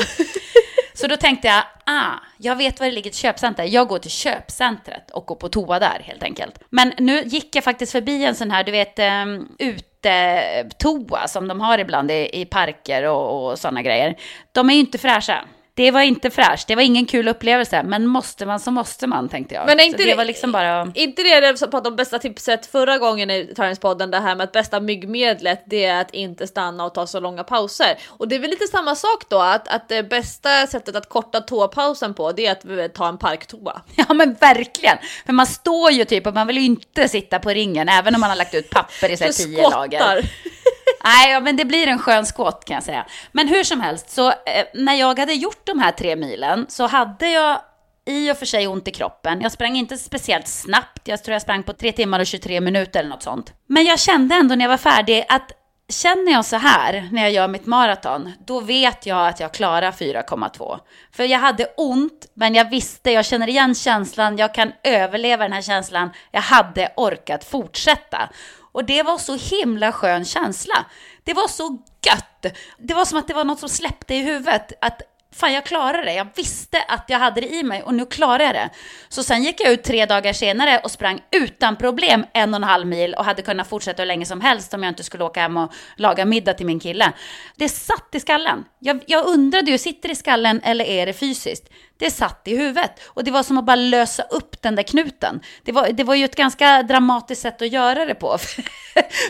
S1: Så då tänkte jag, ah, jag vet var det ligger ett köpcenter. Jag går till köpcentret och går på toa där helt enkelt. Men nu gick jag faktiskt förbi en sån här, du vet, ehm, utetoa toa som de har ibland i, i parker och, och sådana grejer. De är ju inte fräscha. Det var inte fräscht, det var ingen kul upplevelse, men måste man så måste man tänkte jag.
S2: Men är
S1: Så
S2: inte
S1: det
S2: det-
S1: var liksom bara...
S2: inte det det som pratade om bästa tipset förra gången i Träningspodden, det här med att bästa myggmedlet det är att inte stanna och ta så långa pauser. Och det är väl lite samma sak då, att, att det bästa sättet att korta toapausen på det är att eh, ta en parktoa.
S1: Ja men verkligen. För man står ju typ och man vill ju inte sitta på ringen även om man har lagt ut papper i så
S2: Så
S1: tio lager. Nej, men det blir en skön skott kan jag säga. Men hur som helst, så eh, när jag hade gjort de här tre milen så hade jag i och för sig ont i kroppen. Jag sprang inte speciellt snabbt. Jag tror jag sprang på 3 timmar och 23 minuter eller något sånt. Men jag kände ändå när jag var färdig att känner jag så här när jag gör mitt maraton, då vet jag att jag klarar 4,2. För jag hade ont, men jag visste, jag känner igen känslan, jag kan överleva den här känslan. Jag hade orkat fortsätta. Och det var så himla skön känsla. Det var så gött. Det var som att det var något som släppte i huvudet. Att fan, jag klarade det. Jag visste att jag hade det i mig och nu klarar jag det. Så sen gick jag ut tre dagar senare och sprang utan problem en och en halv mil och hade kunnat fortsätta hur länge som helst om jag inte skulle åka hem och laga middag till min kille. Det satt i skallen. Jag, jag undrade ju, sitter det i skallen eller är det fysiskt? Det satt i huvudet och det var som att bara lösa upp den där knuten. Det var, det var ju ett ganska dramatiskt sätt att göra det på.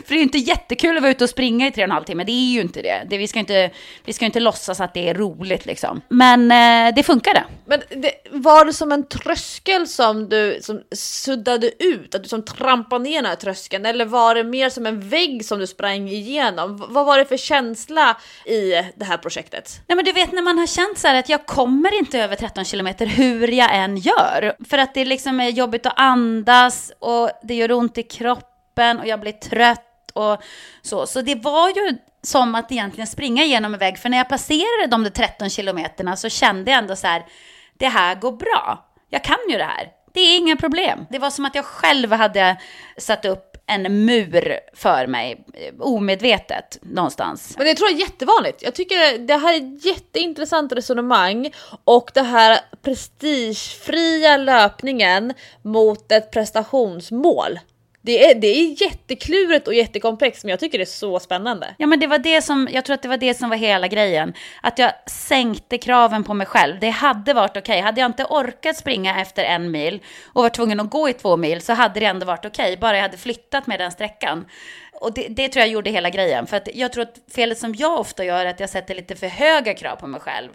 S1: För det är ju inte jättekul att vara ute och springa i tre och en halv timme. Det är ju inte det. det vi, ska inte, vi ska inte låtsas att det är roligt liksom. Men eh, det funkade.
S2: Men det, var det som en tröskel som du som suddade ut? Att du som trampade ner den här tröskeln? Eller var det mer som en vägg som du sprang igenom? V- vad var det för känsla i det här projektet?
S1: Nej men du vet när man har känt så här att jag kommer inte över 13 kilometer hur jag än gör. För att det liksom är jobbigt att andas och det gör ont i kroppen och jag blir trött och så. Så det var ju som att egentligen springa igenom en vägg. För när jag passerade de där 13 kilometerna så kände jag ändå så här, det här går bra. Jag kan ju det här. Det är inga problem. Det var som att jag själv hade satt upp en mur för mig, eh, omedvetet någonstans.
S2: Men det tror jag är jättevanligt. Jag tycker det här är ett jätteintressant resonemang och det här prestigefria löpningen mot ett prestationsmål. Det är, det är jätteklurigt och jättekomplext men jag tycker det är så spännande.
S1: Ja men det var det som, jag tror att det var det som var hela grejen. Att jag sänkte kraven på mig själv. Det hade varit okej. Okay. Hade jag inte orkat springa efter en mil och var tvungen att gå i två mil så hade det ändå varit okej. Okay. Bara jag hade flyttat med den sträckan. Och det, det, tror jag gjorde hela grejen. För att jag tror att felet som jag ofta gör är att jag sätter lite för höga krav på mig själv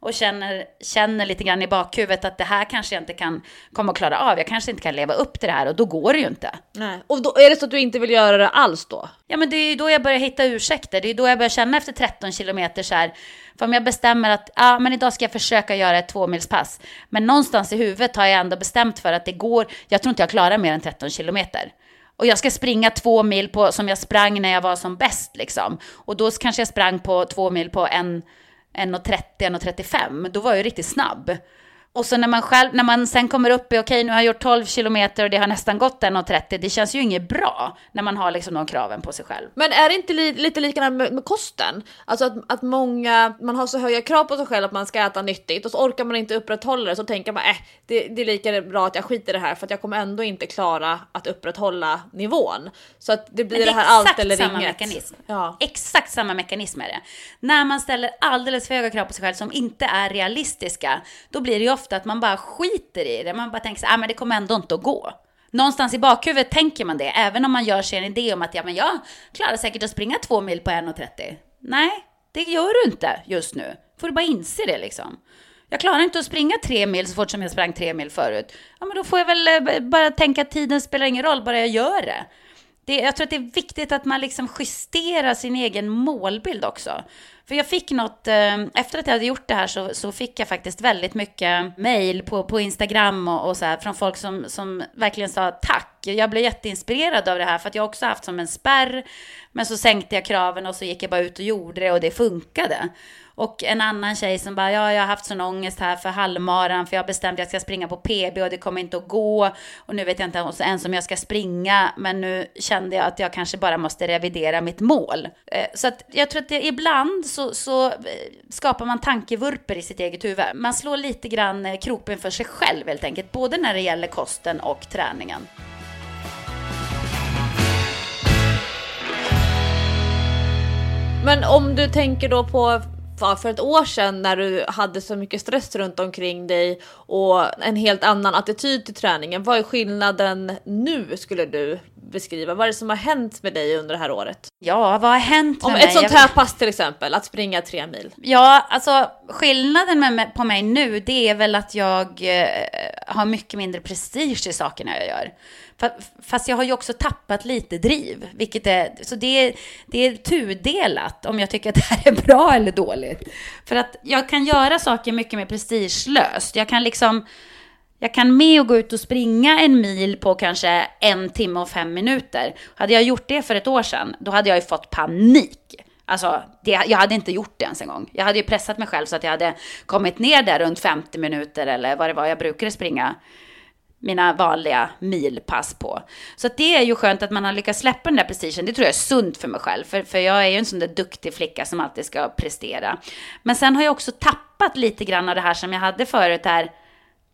S1: och känner, känner lite grann i bakhuvudet att det här kanske jag inte kan komma att klara av. Jag kanske inte kan leva upp till det här och då går det ju inte.
S2: Nej. Och då, är det så att du inte vill göra det alls då?
S1: Ja, men det är ju då jag börjar hitta ursäkter. Det är då jag börjar känna efter 13 kilometer så här. För om jag bestämmer att ja, men idag ska jag försöka göra ett tvåmilspass. Men någonstans i huvudet har jag ändå bestämt för att det går. Jag tror inte jag klarar mer än 13 kilometer. Och jag ska springa två mil på, som jag sprang när jag var som bäst liksom. Och då kanske jag sprang på två mil på en 1.30, 1.35, då var jag ju riktigt snabb. Och så när man, själv, när man sen kommer upp i, okej okay, nu har jag gjort 12 kilometer och det har nästan gått 1.30, det känns ju inget bra när man har liksom de kraven på sig själv.
S2: Men är det inte li lite likadant med, med, kosten? Alltså att, att många, man har så höga krav på sig själv att man ska äta nyttigt och så orkar man inte upprätthålla det så tänker man, äh, det, det är lika bra att jag skiter i det här för att jag kommer ändå inte klara att upprätthålla nivån. Så att det blir det, det här allt eller
S1: samma
S2: inget.
S1: Mekanism. Ja. Exakt samma mekanism är det. När man ställer alldeles för höga krav på sig själv som inte är realistiska, då blir det ju ofta att man bara skiter i det. Man bara tänker så ah, men det kommer ändå inte att gå. Någonstans i bakhuvudet tänker man det, även om man gör sig en idé om att ja, men jag klarar säkert att springa två mil på 1.30. Nej, det gör du inte just nu. Får du bara inse det liksom. Jag klarar inte att springa tre mil så fort som jag sprang tre mil förut. Ja, men då får jag väl eh, bara tänka att tiden spelar ingen roll, bara jag gör det. det jag tror att det är viktigt att man liksom justerar sin egen målbild också. För jag fick något, eh, efter att jag hade gjort det här så, så fick jag faktiskt väldigt mycket mail på, på Instagram och, och så här från folk som, som verkligen sa tack. Jag blev jätteinspirerad av det här för att jag också haft som en spärr. Men så sänkte jag kraven och så gick jag bara ut och gjorde det och det funkade. Och en annan tjej som bara, ja, jag har haft sån ångest här för halvmaran, för jag har bestämt att jag ska springa på PB och det kommer inte att gå. Och nu vet jag inte ens om jag ska springa, men nu kände jag att jag kanske bara måste revidera mitt mål. Eh, så att jag tror att det, ibland så, så eh, skapar man tankevurper i sitt eget huvud. Man slår lite grann eh, kroppen för sig själv helt enkelt, både när det gäller kosten och träningen.
S2: Men om du tänker då på för ett år sedan när du hade så mycket stress runt omkring dig och en helt annan attityd till träningen. Vad är skillnaden nu skulle du beskriva? Vad är det som har hänt med dig under det här året?
S1: Ja, vad har hänt med
S2: Om
S1: mig?
S2: ett sånt här pass till exempel, att springa tre mil.
S1: Ja, alltså skillnaden med, på mig nu, det är väl att jag eh, har mycket mindre prestige i sakerna jag gör. Fast jag har ju också tappat lite driv, vilket är, så det är, det är tudelat om jag tycker att det här är bra eller dåligt. För att jag kan göra saker mycket mer prestigelöst. Jag kan liksom, jag kan med och gå ut och springa en mil på kanske en timme och fem minuter. Hade jag gjort det för ett år sedan, då hade jag ju fått panik. Alltså, det, jag hade inte gjort det ens en gång. Jag hade ju pressat mig själv så att jag hade kommit ner där runt 50 minuter eller vad det var jag brukade springa mina vanliga milpass på. Så det är ju skönt att man har lyckats släppa den där prestigen. Det tror jag är sunt för mig själv. För, för jag är ju en sån där duktig flicka som alltid ska prestera. Men sen har jag också tappat lite grann av det här som jag hade förut här,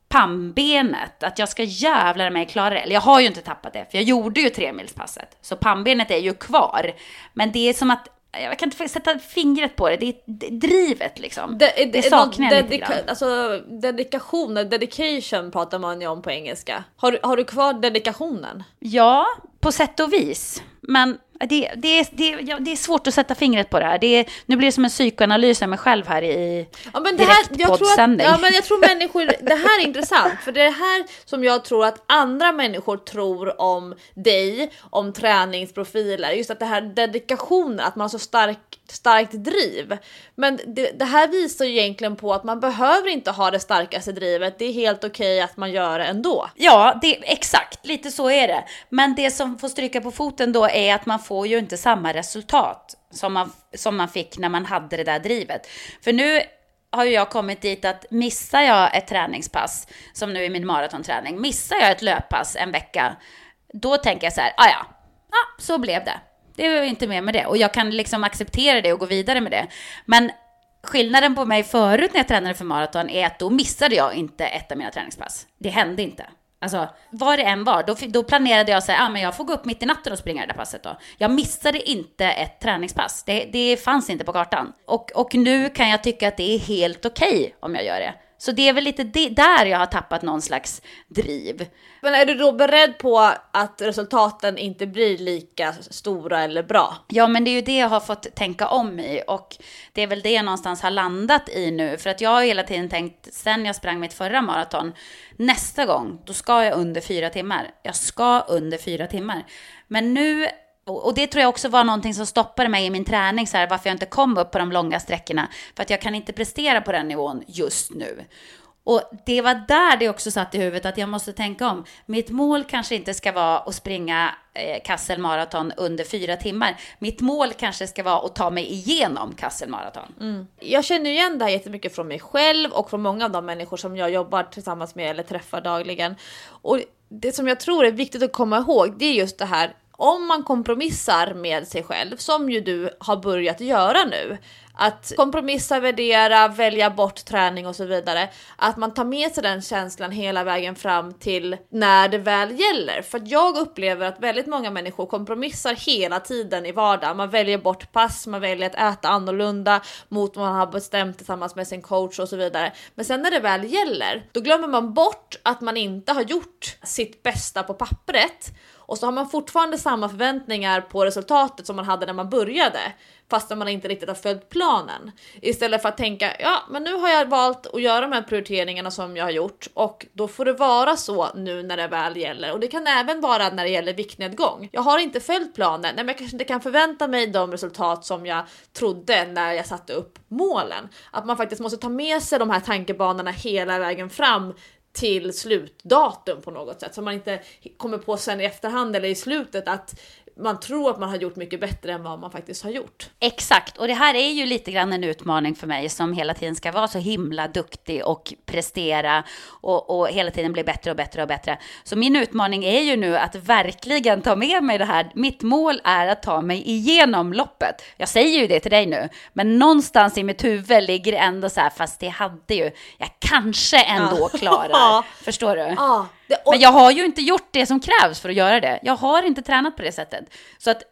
S1: pannbenet, att jag ska jävlar mig klara det. Eller jag har ju inte tappat det, för jag gjorde ju tremilspasset. Så pannbenet är ju kvar. Men det är som att jag kan inte sätta fingret på det, det är drivet liksom. Det, det, det saknar jag lite grann.
S2: Alltså dedikationen, dedication pratar man ju om på engelska. Har, har du kvar dedikationen?
S1: Ja, på sätt och vis. Men det, det, är, det, ja, det är svårt att sätta fingret på det här. Det är, nu blir det som en psykoanalys av mig själv här i ja, men det här, jag tror att,
S2: ja, men jag tror människor, det här är intressant, för det är det här som jag tror att andra människor tror om dig, om träningsprofiler, just att det här dedikationen, att man har så stark, starkt driv. Men det, det här visar ju egentligen på att man behöver inte ha det starkaste drivet, det är helt okej okay att man gör det ändå.
S1: Ja, det, exakt, lite så är det. Men det som får stryka på foten då är att man får ju inte samma resultat som man, som man fick när man hade det där drivet. För nu har ju jag kommit dit att missar jag ett träningspass, som nu är min maratonträning, missar jag ett löppass en vecka, då tänker jag så här, ah ja, Ja, så blev det. Det var inte mer med det. Och jag kan liksom acceptera det och gå vidare med det. Men skillnaden på mig förut när jag tränade för maraton är att då missade jag inte ett av mina träningspass. Det hände inte. Alltså, vad det än var, då, då planerade jag så här, ah, men jag får gå upp mitt i natten och springa det där passet då. Jag missade inte ett träningspass. Det, det fanns inte på kartan. Och, och nu kan jag tycka att det är helt okej okay om jag gör det. Så det är väl lite det, där jag har tappat någon slags driv.
S2: Men är du då beredd på att resultaten inte blir lika stora eller bra?
S1: Ja, men det är ju det jag har fått tänka om i och det är väl det jag någonstans har landat i nu. För att jag har hela tiden tänkt, sen jag sprang mitt förra maraton, nästa gång, då ska jag under fyra timmar. Jag ska under fyra timmar. Men nu och det tror jag också var någonting som stoppade mig i min träning, så här, varför jag inte kom upp på de långa sträckorna. För att jag kan inte prestera på den nivån just nu. Och det var där det också satt i huvudet att jag måste tänka om. Mitt mål kanske inte ska vara att springa eh, Kassel Marathon under fyra timmar. Mitt mål kanske ska vara att ta mig igenom Kassel Marathon.
S2: Mm. Jag känner igen det här jättemycket från mig själv och från många av de människor som jag jobbar tillsammans med eller träffar dagligen. Och det som jag tror är viktigt att komma ihåg, det är just det här om man kompromissar med sig själv, som ju du har börjat göra nu, att kompromissa, värdera, välja bort träning och så vidare. Att man tar med sig den känslan hela vägen fram till när det väl gäller. För jag upplever att väldigt många människor kompromissar hela tiden i vardagen. Man väljer bort pass, man väljer att äta annorlunda mot vad man har bestämt tillsammans med sin coach och så vidare. Men sen när det väl gäller, då glömmer man bort att man inte har gjort sitt bästa på pappret och så har man fortfarande samma förväntningar på resultatet som man hade när man började fastän man inte riktigt har följt planen. Istället för att tänka ja, men nu har jag valt att göra de här prioriteringarna som jag har gjort och då får det vara så nu när det väl gäller. Och det kan även vara när det gäller viktnedgång. Jag har inte följt planen, nej, men jag kanske inte kan förvänta mig de resultat som jag trodde när jag satte upp målen. Att man faktiskt måste ta med sig de här tankebanorna hela vägen fram till slutdatum på något sätt. Så man inte kommer på sen i efterhand eller i slutet att man tror att man har gjort mycket bättre än vad man faktiskt har gjort.
S1: Exakt, och det här är ju lite grann en utmaning för mig som hela tiden ska vara så himla duktig och prestera och, och hela tiden bli bättre och bättre och bättre. Så min utmaning är ju nu att verkligen ta med mig det här. Mitt mål är att ta mig igenom loppet. Jag säger ju det till dig nu, men någonstans i mitt huvud ligger det ändå så här, fast det hade ju, jag kanske ändå ja. klarar. Förstår du?
S2: Ja.
S1: Det, och... Men jag har ju inte gjort det som krävs för att göra det. Jag har inte tränat på det sättet. Så att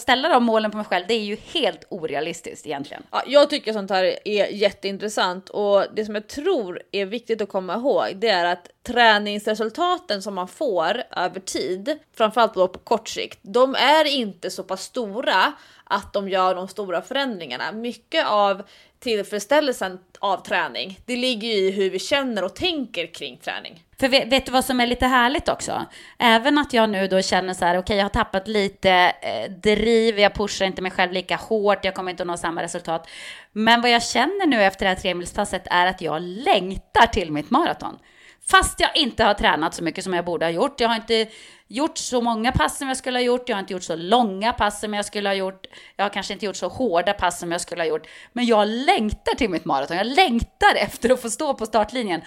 S1: ställa de målen på mig själv, det är ju helt orealistiskt egentligen.
S2: Ja, jag tycker sånt här är jätteintressant och det som jag tror är viktigt att komma ihåg, det är att träningsresultaten som man får över tid, framförallt på kort sikt, de är inte så pass stora att de gör de stora förändringarna. Mycket av tillfredsställelsen av träning, det ligger ju i hur vi känner och tänker kring träning.
S1: För vet, vet, du vad som är lite härligt också? Även att jag nu då känner så här, okej, okay, jag har tappat lite eh, driv, jag pushar inte mig själv lika hårt, jag kommer inte att nå samma resultat. Men vad jag känner nu efter det här tremilspasset är att jag längtar till mitt maraton. Fast jag inte har tränat så mycket som jag borde ha gjort. Jag har inte gjort så många pass som jag skulle ha gjort. Jag har inte gjort så långa pass som jag skulle ha gjort. Jag har kanske inte gjort så hårda pass som jag skulle ha gjort. Men jag längtar till mitt maraton. Jag längtar efter att få stå på startlinjen.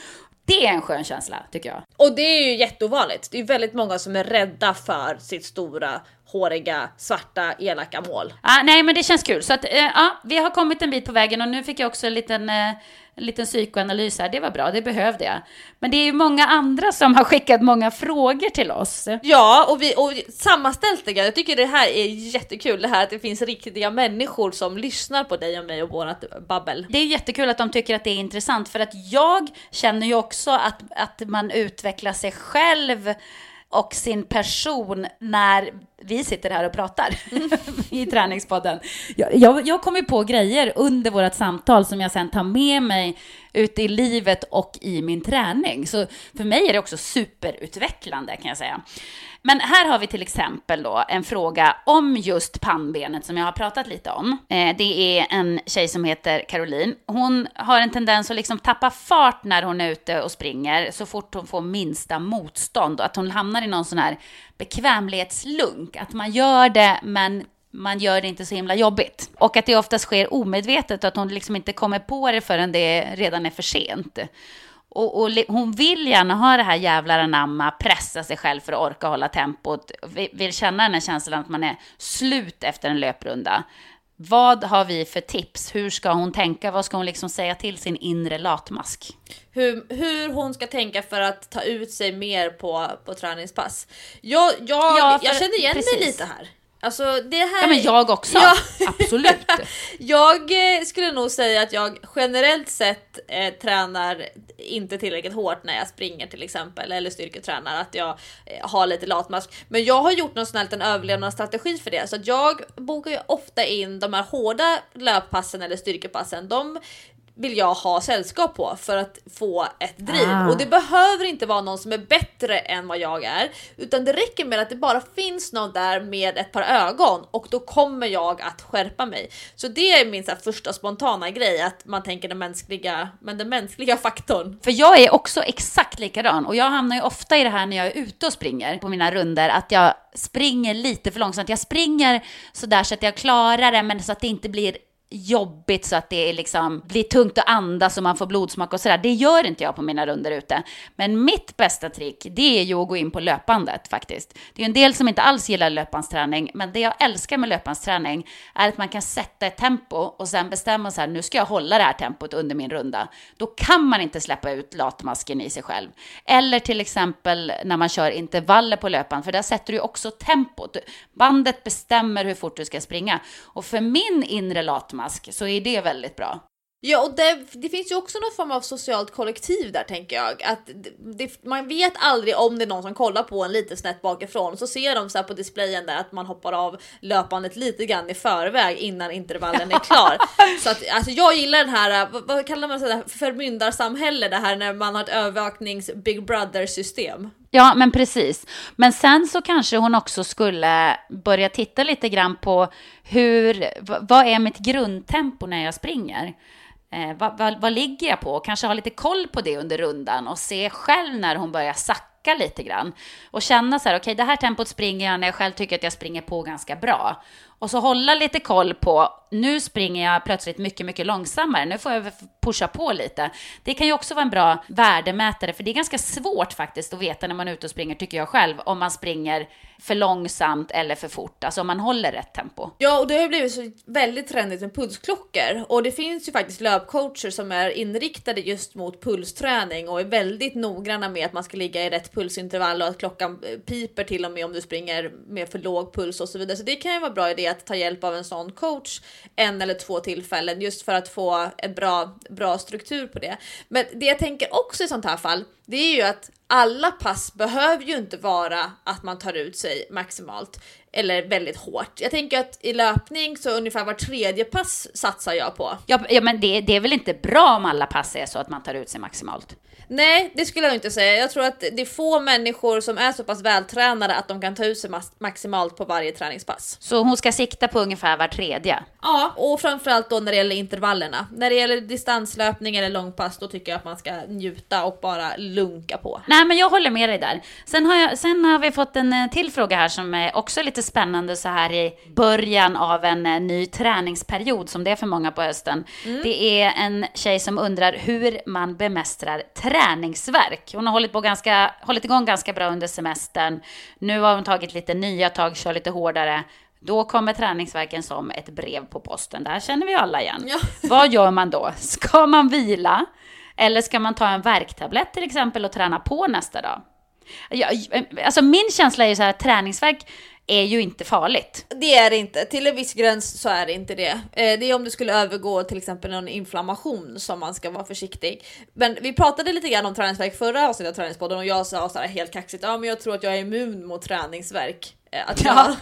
S1: Det är en skön känsla tycker jag.
S2: Och det är ju jätteovanligt. Det är väldigt många som är rädda för sitt stora håriga, svarta, elaka mål.
S1: Ah, nej, men det känns kul. Så att, eh, ja, vi har kommit en bit på vägen och nu fick jag också en liten, eh, en liten psykoanalys här. Det var bra, det behövde jag. Men det är ju många andra som har skickat många frågor till oss.
S2: Ja, och vi och sammanställt det. Jag tycker det här är jättekul, det här att det finns riktiga människor som lyssnar på dig och mig och vårat babbel.
S1: Det är jättekul att de tycker att det är intressant, för att jag känner ju också att, att man utvecklar sig själv och sin person när vi sitter här och pratar i träningspodden. Jag, jag, jag kommer på grejer under vårt samtal som jag sen tar med mig ut i livet och i min träning. Så för mig är det också superutvecklande kan jag säga. Men här har vi till exempel då en fråga om just pannbenet som jag har pratat lite om. Eh, det är en tjej som heter Caroline. Hon har en tendens att liksom tappa fart när hon är ute och springer så fort hon får minsta motstånd och att hon hamnar i någon sån här bekvämlighetslunk. Att man gör det men man gör det inte så himla jobbigt. Och att det oftast sker omedvetet och att hon liksom inte kommer på det förrän det redan är för sent. Och, och, hon vill gärna ha det här jävlar anamma, pressa sig själv för att orka hålla tempot, vill känna den här känslan att man är slut efter en löprunda. Vad har vi för tips? Hur ska hon tänka? Vad ska hon liksom säga till sin inre latmask?
S2: Hur, hur hon ska tänka för att ta ut sig mer på, på träningspass. Jag, jag, ja, jag känner igen precis. mig lite här. Alltså det här...
S1: Ja men jag också, ja. absolut.
S2: jag eh, skulle nog säga att jag generellt sett eh, tränar inte tillräckligt hårt när jag springer till exempel eller styrketränar, att jag eh, har lite latmask. Men jag har gjort någon sån här liten överlevnadsstrategi för det så att jag bokar ju ofta in de här hårda löppassen eller styrkepassen. De vill jag ha sällskap på för att få ett driv. Ah. Och det behöver inte vara någon som är bättre än vad jag är, utan det räcker med att det bara finns någon där med ett par ögon och då kommer jag att skärpa mig. Så det är min så första spontana grej, att man tänker den mänskliga, men den mänskliga faktorn.
S1: För jag är också exakt likadan och jag hamnar ju ofta i det här när jag är ute och springer på mina runder att jag springer lite för långsamt. Jag springer sådär så att jag klarar det, men så att det inte blir jobbigt så att det är liksom, blir tungt att andas och man får blodsmak och sådär. Det gör inte jag på mina runder ute. Men mitt bästa trick, det är ju att gå in på löpandet faktiskt. Det är ju en del som inte alls gillar löpbandsträning, men det jag älskar med löpbandsträning är att man kan sätta ett tempo och sen bestämma så här, nu ska jag hålla det här tempot under min runda. Då kan man inte släppa ut latmasken i sig själv. Eller till exempel när man kör intervaller på löpan, för där sätter du ju också tempot. Bandet bestämmer hur fort du ska springa. Och för min inre latmask mask så är det väldigt bra.
S2: Ja, och det, det, finns ju också någon form av socialt kollektiv där tänker jag. Att det, man vet aldrig om det är någon som kollar på en lite snett bakifrån så ser de så på displayen där att man hoppar av löpandet lite grann i förväg innan intervallen är klar. så att alltså jag gillar den här, vad, vad kallar man det, förmyndarsamhälle det här när man har ett övervaknings Big Brother system.
S1: Ja, men precis. Men sen så kanske hon också skulle börja titta lite grann på hur, vad är mitt grundtempo när jag springer? Eh, vad, vad, vad, ligger jag på? Kanske ha lite koll på det under rundan och se själv när hon börjar sacka lite grann. Och känna så här, okej, okay, det här tempot springer jag när jag själv tycker att jag springer på ganska bra. Och så hålla lite koll på, nu springer jag plötsligt mycket, mycket långsammare, nu får jag pusha på lite. Det kan ju också vara en bra värdemätare, för det är ganska svårt faktiskt att veta när man är ute och springer, tycker jag själv, om man springer för långsamt eller för fort, alltså om man håller rätt tempo.
S2: Ja, och det har ju blivit så väldigt trendigt med pulsklockor och det finns ju faktiskt löpcoacher som är inriktade just mot pulsträning och är väldigt noggranna med att man ska ligga i rätt pulsintervall och att klockan piper till och med om du springer med för låg puls och så vidare. Så det kan ju vara bra idé att ta hjälp av en sån coach en eller två tillfällen just för att få en bra, bra struktur på det. Men det jag tänker också i sånt här fall, det är ju att alla pass behöver ju inte vara att man tar ut sig maximalt eller väldigt hårt. Jag tänker att i löpning så ungefär var tredje pass satsar jag på.
S1: Ja, ja men det, det är väl inte bra om alla pass är så att man tar ut sig maximalt?
S2: Nej, det skulle jag inte säga. Jag tror att det är få människor som är så pass vältränade att de kan ta ut sig maximalt på varje träningspass.
S1: Så hon ska sikta på ungefär var tredje?
S2: Ja, och framförallt då när det gäller intervallerna. När det gäller distanslöpning eller långpass, då tycker jag att man ska njuta och bara lunka på.
S1: Nej, men jag håller med dig där. Sen har, jag, sen har vi fått en eh, till fråga här som är också lite spännande så här i början av en eh, ny träningsperiod som det är för många på hösten. Mm. Det är en tjej som undrar hur man bemästrar träningsverk. Hon har hållit, på ganska, hållit igång ganska bra under semestern. Nu har hon tagit lite nya tag, kör lite hårdare. Då kommer träningsverken som ett brev på posten. Det här känner vi alla igen. Ja. Vad gör man då? Ska man vila? Eller ska man ta en värktablett till exempel och träna på nästa dag? alltså min känsla är ju så här att träningsverk är ju inte farligt.
S2: Det är det inte. Till en viss gräns så är det inte det. Eh, det är om det skulle övergå till exempel någon inflammation som man ska vara försiktig. Men vi pratade lite grann om träningsverk förra avsnittet av Träningspodden och jag sa så här helt kaxigt, ja men jag tror att jag är immun mot träningsverk. Eh, att jag, ja.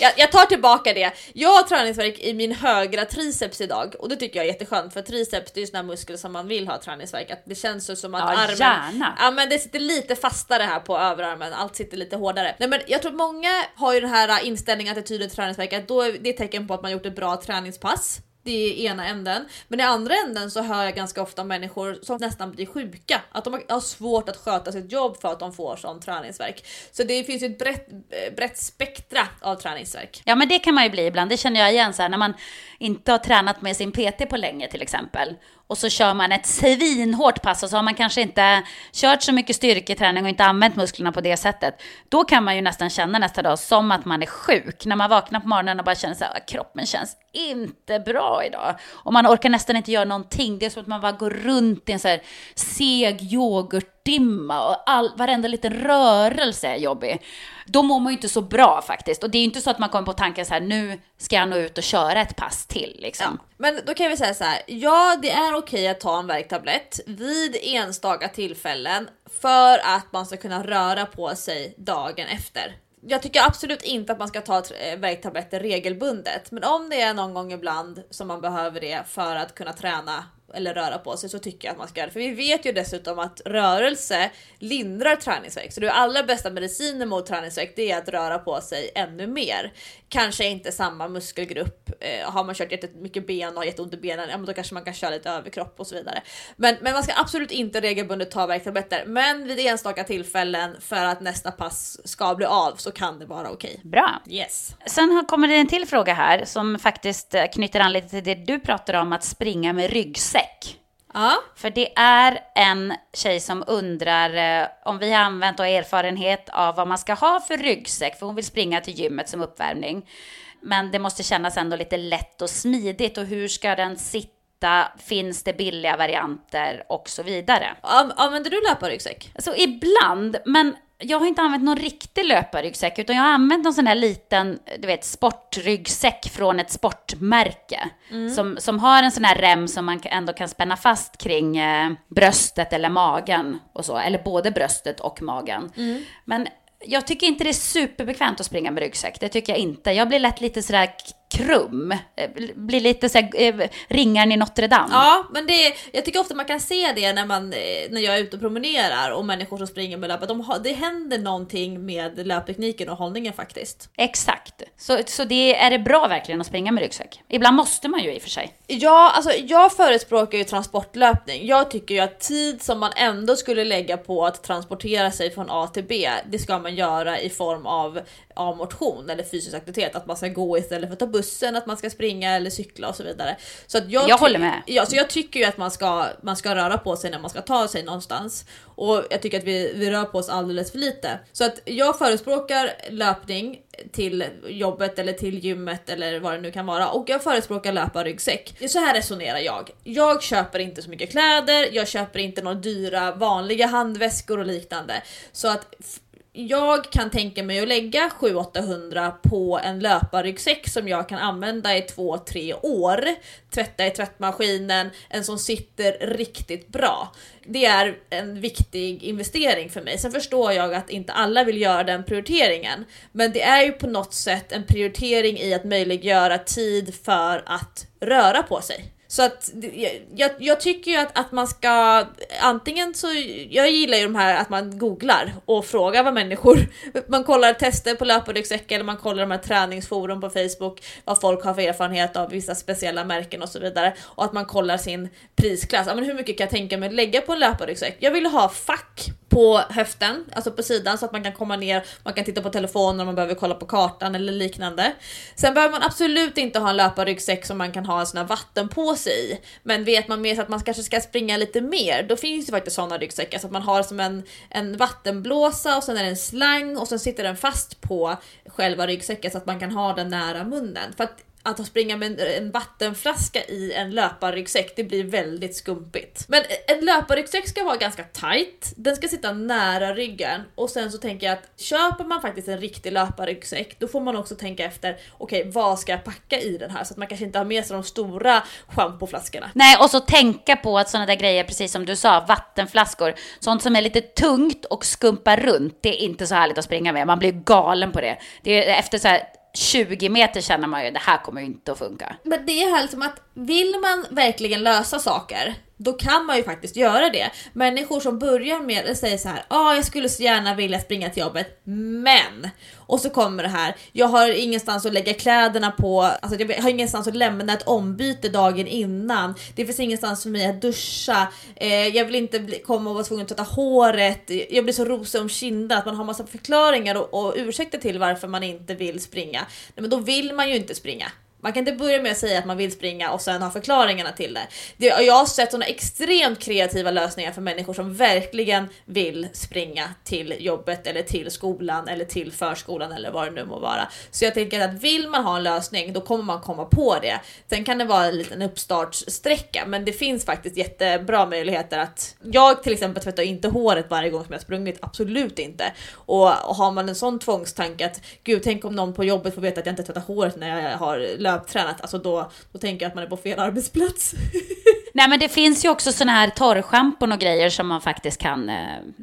S2: jag, jag, tar tillbaka det. Jag har träningsverk i min högra triceps idag och det tycker jag är jätteskönt för triceps det är ju sån här muskel som man vill ha träningsverk. Att det känns som att ja, armen, gärna. ja men det sitter lite fastare här på överarmen. Allt sitter lite hårdare. Nej men jag tror många har ju den här inställningen, attityden till träningsverk att då är det tecken på att man gjort ett bra träningspass. Det är ena änden. Men i andra änden så hör jag ganska ofta människor som nästan blir sjuka. Att de har svårt att sköta sitt jobb för att de får sån träningsverk. Så det finns ju ett brett, brett spektra av träningsverk.
S1: Ja, men det kan man ju bli ibland. Det känner jag igen så här, när man inte har tränat med sin PT på länge till exempel. Och så kör man ett svinhårt pass och så har man kanske inte kört så mycket styrketräning och inte använt musklerna på det sättet. Då kan man ju nästan känna nästa dag som att man är sjuk. När man vaknar på morgonen och bara känner så här, ah, kroppen känns inte bra idag. Och man orkar nästan inte göra någonting. Det är som att man bara går runt i en så här seg yoghurt dimma och all, varenda liten rörelse är jobbig. Då mår man ju inte så bra faktiskt. Och det är ju inte så att man kommer på tanken så här, nu ska jag nå ut och köra ett pass till liksom.
S2: Ja, men då kan vi säga så här. Ja, det är okej att ta en värktablett vid enstaka tillfällen för att man ska kunna röra på sig dagen efter jag tycker absolut inte att man ska ta eh, värktabletter regelbundet, men om det är någon gång ibland som man behöver det för att kunna träna eller röra på sig så tycker jag att man ska göra det. För vi vet ju dessutom att rörelse lindrar träningsvärk. Så det allra bästa medicinen mot träningsvärk det är att röra på sig ännu mer. Kanske inte samma muskelgrupp. Eh, har man kört jättemycket ben och har jätteont i benen, ja, men då kanske man kan köra lite överkropp och så vidare. Men, men man ska absolut inte regelbundet ta värktabletter. Men vid enstaka tillfällen för att nästa pass ska bli av så kan det vara okej. Okay.
S1: Bra.
S2: Yes.
S1: Sen kommer det en till fråga här som faktiskt knyter an lite till det du pratade om att springa med ryggsäck.
S2: Ja.
S1: För det är en tjej som undrar eh, om vi har använt och erfarenhet av vad man ska ha för ryggsäck, för hon vill springa till gymmet som uppvärmning. Men det måste kännas ändå lite lätt och smidigt och hur ska den sitta? Finns det billiga varianter och så vidare?
S2: Använder du löparryggsäck?
S1: Alltså ibland, men jag har inte använt någon riktig löparryggsäck, utan jag har använt någon sån här liten, du vet, sportryggsäck från ett sportmärke. Mm. Som, som har en sån här rem som man ändå kan spänna fast kring eh, bröstet eller magen och så, eller både bröstet och magen. Mm. Men jag tycker inte det är superbekvämt att springa med ryggsäck, det tycker jag inte. Jag blir lätt lite sådär krum. Eh, blir lite så här, eh, ringaren i Notre Dame.
S2: Ja, men det, jag tycker ofta man kan se det när, man, eh, när jag är ute och promenerar och människor som springer med löpet. De det händer någonting med löptekniken och hållningen faktiskt.
S1: Exakt. Så, så det, är det bra verkligen att springa med ryggsäck? Ibland måste man ju i och för sig.
S2: Ja, alltså jag förespråkar ju transportlöpning. Jag tycker ju att tid som man ändå skulle lägga på att transportera sig från A till B, det ska man göra i form av, av motion eller fysisk aktivitet. Att man ska gå istället för att ta buss bussen, att man ska springa eller cykla och så vidare. Så
S1: jag, jag håller med.
S2: Ja, så jag tycker ju att man ska, man ska röra på sig när man ska ta sig någonstans. Och jag tycker att vi, vi rör på oss alldeles för lite. Så att jag förespråkar löpning till jobbet eller till gymmet eller vad det nu kan vara. Och jag förespråkar löparryggsäck. Så här resonerar jag. Jag köper inte så mycket kläder, jag köper inte några dyra vanliga handväskor och liknande. Så att jag kan tänka mig att lägga 700-800 på en löparryggsäck som jag kan använda i 2-3 år. Tvätta i tvättmaskinen, en som sitter riktigt bra. Det är en viktig investering för mig. Sen förstår jag att inte alla vill göra den prioriteringen. Men det är ju på något sätt en prioritering i att möjliggöra tid för att röra på sig. Så att jag, jag, tycker ju att, att man ska antingen så, jag gillar ju de här att man googlar och frågar vad människor, man kollar tester på löparryggsäck eller man kollar de här träningsforum på Facebook, vad folk har för erfarenhet av vissa speciella märken och så vidare. Och att man kollar sin prisklass, ja, men hur mycket kan jag tänka mig att lägga på en löparryggsäck? Jag vill ha fack på höften, alltså på sidan så att man kan komma ner, man kan titta på telefonen om man behöver kolla på kartan eller liknande. Sen behöver man absolut inte ha en löparryggsäck som man kan ha en sån här vattenpåse sig. Men vet man med sig att man kanske ska springa lite mer, då finns det faktiskt sådana ryggsäckar så att man har som en, en vattenblåsa och sen är det en slang och sen sitter den fast på själva ryggsäcken så att man kan ha den nära munnen. För att att springa med en vattenflaska i en löparryggsäck, det blir väldigt skumpigt. Men en löparryggsäck ska vara ganska tight, den ska sitta nära ryggen och sen så tänker jag att köper man faktiskt en riktig löparryggsäck, då får man också tänka efter, okej okay, vad ska jag packa i den här? Så att man kanske inte har med sig de stora schampoflaskorna.
S1: Nej, och så tänka på att sådana där grejer, precis som du sa, vattenflaskor, sånt som är lite tungt och skumpar runt, det är inte så härligt att springa med. Man blir galen på det. Det är efter så här 20 meter känner man ju det här kommer ju inte att funka.
S2: Men det är här liksom att vill man verkligen lösa saker då kan man ju faktiskt göra det. Människor som börjar med att säga så här, ja ah, jag skulle så gärna vilja springa till jobbet, men och så kommer det här. Jag har ingenstans att lägga kläderna på, alltså jag har ingenstans att lämna ett ombyte dagen innan. Det finns ingenstans för mig att duscha. Eh, jag vill inte bli, komma och vara tvungen att tvätta håret. Jag blir så rosig om kinden att man har massa förklaringar och, och ursäkter till varför man inte vill springa. Nej, men då vill man ju inte springa. Man kan inte börja med att säga att man vill springa och sen ha förklaringarna till det. det jag har sett sådana extremt kreativa lösningar för människor som verkligen vill springa till jobbet eller till skolan eller till förskolan eller vad det nu må vara. Så jag tänker att vill man ha en lösning, då kommer man komma på det. Sen kan det vara en liten uppstartssträcka, men det finns faktiskt jättebra möjligheter att jag till exempel tvättar inte håret varje gång som jag sprungit, absolut inte. Och, och har man en sån tvångstanke att gud, tänk om någon på jobbet får veta att jag inte tvättar håret när jag har löptränat, alltså då, då tänker jag att man är på fel arbetsplats.
S1: Nej men det finns ju också sådana här torrschampon och grejer som man faktiskt kan eh,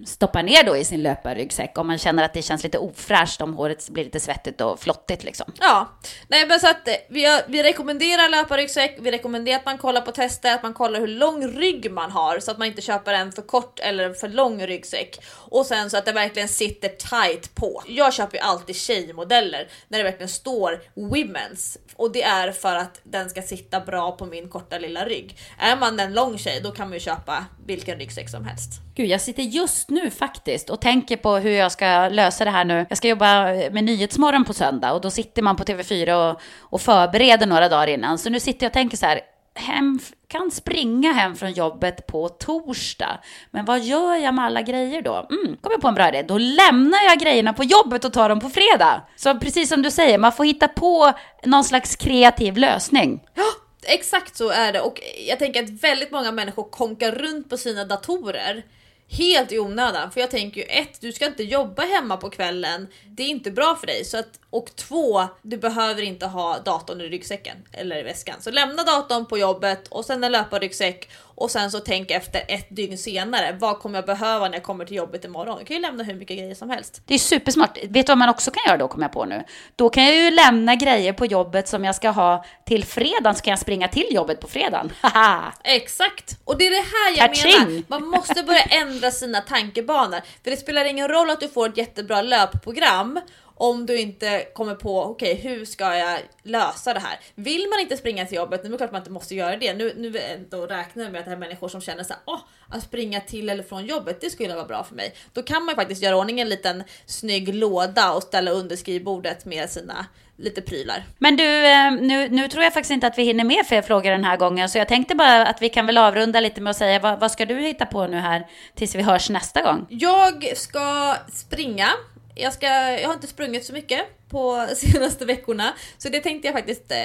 S1: stoppa ner då i sin löparryggsäck om man känner att det känns lite ofräscht om håret blir lite svettigt och flottigt liksom.
S2: Ja, nej men så att eh, vi, har, vi rekommenderar löparryggsäck, vi rekommenderar att man kollar på tester, att man kollar hur lång rygg man har så att man inte köper en för kort eller en för lång ryggsäck och sen så att det verkligen sitter tight på. Jag köper ju alltid tjejmodeller när det verkligen står women's och det är för att den ska sitta bra på min korta lilla rygg. Är man en lång tjej då kan man ju köpa vilken ryggsäck som helst.
S1: Gud, jag sitter just nu faktiskt och tänker på hur jag ska lösa det här nu. Jag ska jobba med Nyhetsmorgon på söndag och då sitter man på TV4 och, och förbereder några dagar innan. Så nu sitter jag och tänker så här, hem, kan springa hem från jobbet på torsdag. Men vad gör jag med alla grejer då? Mm, kommer jag på en bra idé. Då lämnar jag grejerna på jobbet och tar dem på fredag. Så precis som du säger, man får hitta på någon slags kreativ lösning.
S2: Ja, exakt så är det. Och jag tänker att väldigt många människor konkar runt på sina datorer helt i onödan. För jag tänker ju ett, du ska inte jobba hemma på kvällen. Det är inte bra för dig. Så att, och två, du behöver inte ha datorn i ryggsäcken eller i väskan. Så lämna datorn på jobbet och sen en löparryggsäck och sen så tänk efter ett dygn senare. Vad kommer jag behöva när jag kommer till jobbet imorgon? Jag kan ju lämna hur mycket grejer som helst.
S1: Det är supersmart. Vet du vad man också kan göra då, kommer jag på nu? Då kan jag ju lämna grejer på jobbet som jag ska ha till fredagen, så kan jag springa till jobbet på fredagen.
S2: Exakt! Och det är det här jag Catching. menar. Man måste börja ändra sina tankebanor. För det spelar ingen roll att du får ett jättebra löpprogram om du inte kommer på okej, okay, hur ska jag lösa det här? Vill man inte springa till jobbet, nu är det klart man inte måste göra det. Nu, nu då räknar jag med att det är människor som känner så här, åh, att springa till eller från jobbet, det skulle vara bra för mig. Då kan man ju faktiskt göra ordning en liten snygg låda och ställa under skrivbordet med sina lite prylar.
S1: Men du, eh, nu, nu tror jag faktiskt inte att vi hinner med fler frågor den här gången, så jag tänkte bara att vi kan väl avrunda lite med att säga vad, vad ska du hitta på nu här tills vi hörs nästa gång?
S2: Jag ska springa jag, ska, jag har inte sprungit så mycket på senaste veckorna. Så det tänkte jag faktiskt eh,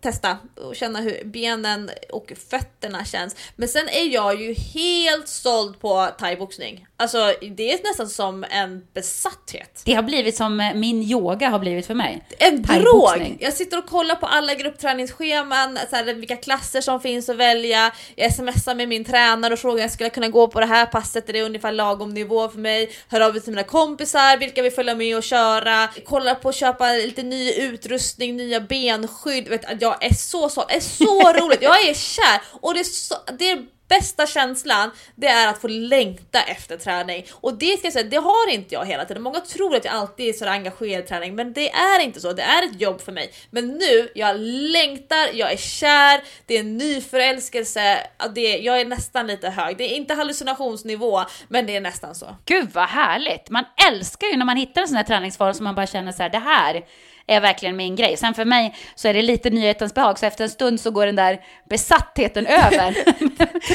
S2: testa och känna hur benen och fötterna känns. Men sen är jag ju helt såld på thaiboxning. Alltså det är nästan som en besatthet.
S1: Det har blivit som eh, min yoga har blivit för mig.
S2: En drog! Jag sitter och kollar på alla gruppträningsscheman, så här, vilka klasser som finns att välja. Jag smsar med min tränare och frågar om jag skulle kunna gå på det här passet, är det ungefär lagom nivå för mig? Hör av mig till mina kompisar, vilka vill följa med och köra? Kollar på köpa lite ny utrustning, nya benskydd. Vet, jag är så såld, är så roligt. Jag är kär och det är, så, det är bästa känslan det är att få längta efter träning och det ska jag säga, det har inte jag hela tiden. Många tror att jag alltid är så engagerad i träning, men det är inte så. Det är ett jobb för mig. Men nu, jag längtar, jag är kär, det är en ny förälskelse. Det, jag är nästan lite hög. Det är inte hallucinationsnivå, men det är nästan så.
S1: Gud vad härligt! Man älskar ju när man hittar en sån här träningsform som man bara känner så här, det här är verkligen min grej. Sen för mig så är det lite nyhetens behag, så efter en stund så går den där besattheten över.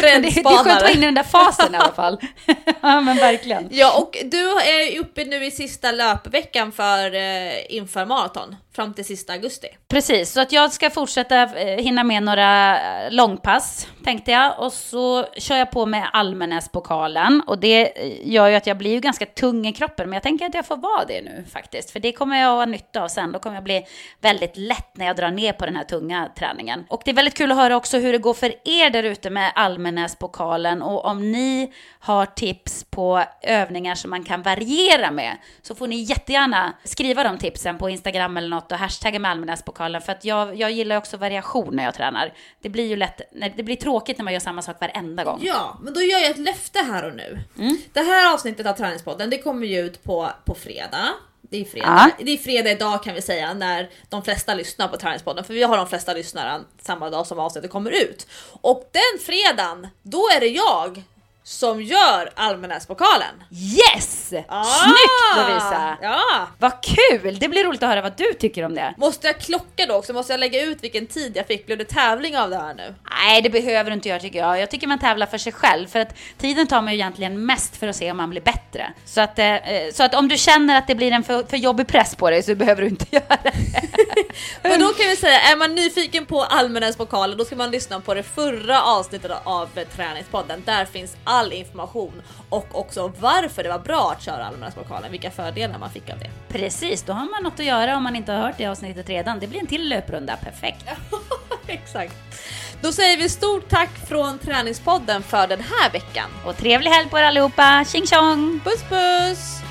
S1: det, det är skönt att vara inne i den där fasen i alla fall. ja men verkligen.
S2: Ja och du är uppe nu i sista löpveckan för eh, inför maraton fram till sista augusti.
S1: Precis, så att jag ska fortsätta eh, hinna med några eh, långpass tänkte jag och så kör jag på med Almenäspokalen och det eh, gör ju att jag blir ju ganska tung i kroppen men jag tänker att jag får vara det nu faktiskt för det kommer jag att ha nytta av sen. Då kommer jag bli väldigt lätt när jag drar ner på den här tunga träningen. Och det är väldigt kul att höra också hur det går för er där ute med Almenäspokalen och om ni har tips på övningar som man kan variera med så får ni jättegärna skriva de tipsen på Instagram eller något något och hashtagga med Almenäspokalen för att jag, jag gillar också variation när jag tränar. Det blir ju lätt, det blir tråkigt när man gör samma sak varenda gång.
S2: Ja, men då gör jag ett löfte här och nu. Det här avsnittet av Träningspodden det kommer ju ut på, på fredag. Det är, fredag. det är fredag idag kan vi säga när de flesta lyssnar på Träningspodden för vi har de flesta lyssnare samma dag som avsnittet kommer ut. Och den fredagen, då är det jag som gör Almenäspokalen.
S1: Yes!
S2: Ah!
S1: Snyggt Lovisa!
S2: Ja!
S1: Vad kul! Det blir roligt att höra vad du tycker om det.
S2: Måste jag klocka då också? Måste jag lägga ut vilken tid jag fick? Blev det tävling av det här nu?
S1: Nej, det behöver du inte göra tycker jag. Jag tycker man tävlar för sig själv. För att tiden tar man ju egentligen mest för att se om man blir bättre. Så att, eh, så att om du känner att det blir en för, för jobbig press på dig så behöver du inte göra det.
S2: Men då kan vi säga, är man nyfiken på Almenäspokalen då ska man lyssna på det förra avsnittet av Träningspodden. Där finns all information och också varför det var bra att köra Almenäspokalen, vilka fördelar man fick av det.
S1: Precis, då har man något att göra om man inte har hört det avsnittet redan. Det blir en till löprunda, perfekt.
S2: Exakt. Då säger vi stort tack från Träningspodden för den här veckan.
S1: Och trevlig helg på er allihopa, tjing tjong!
S2: Puss puss!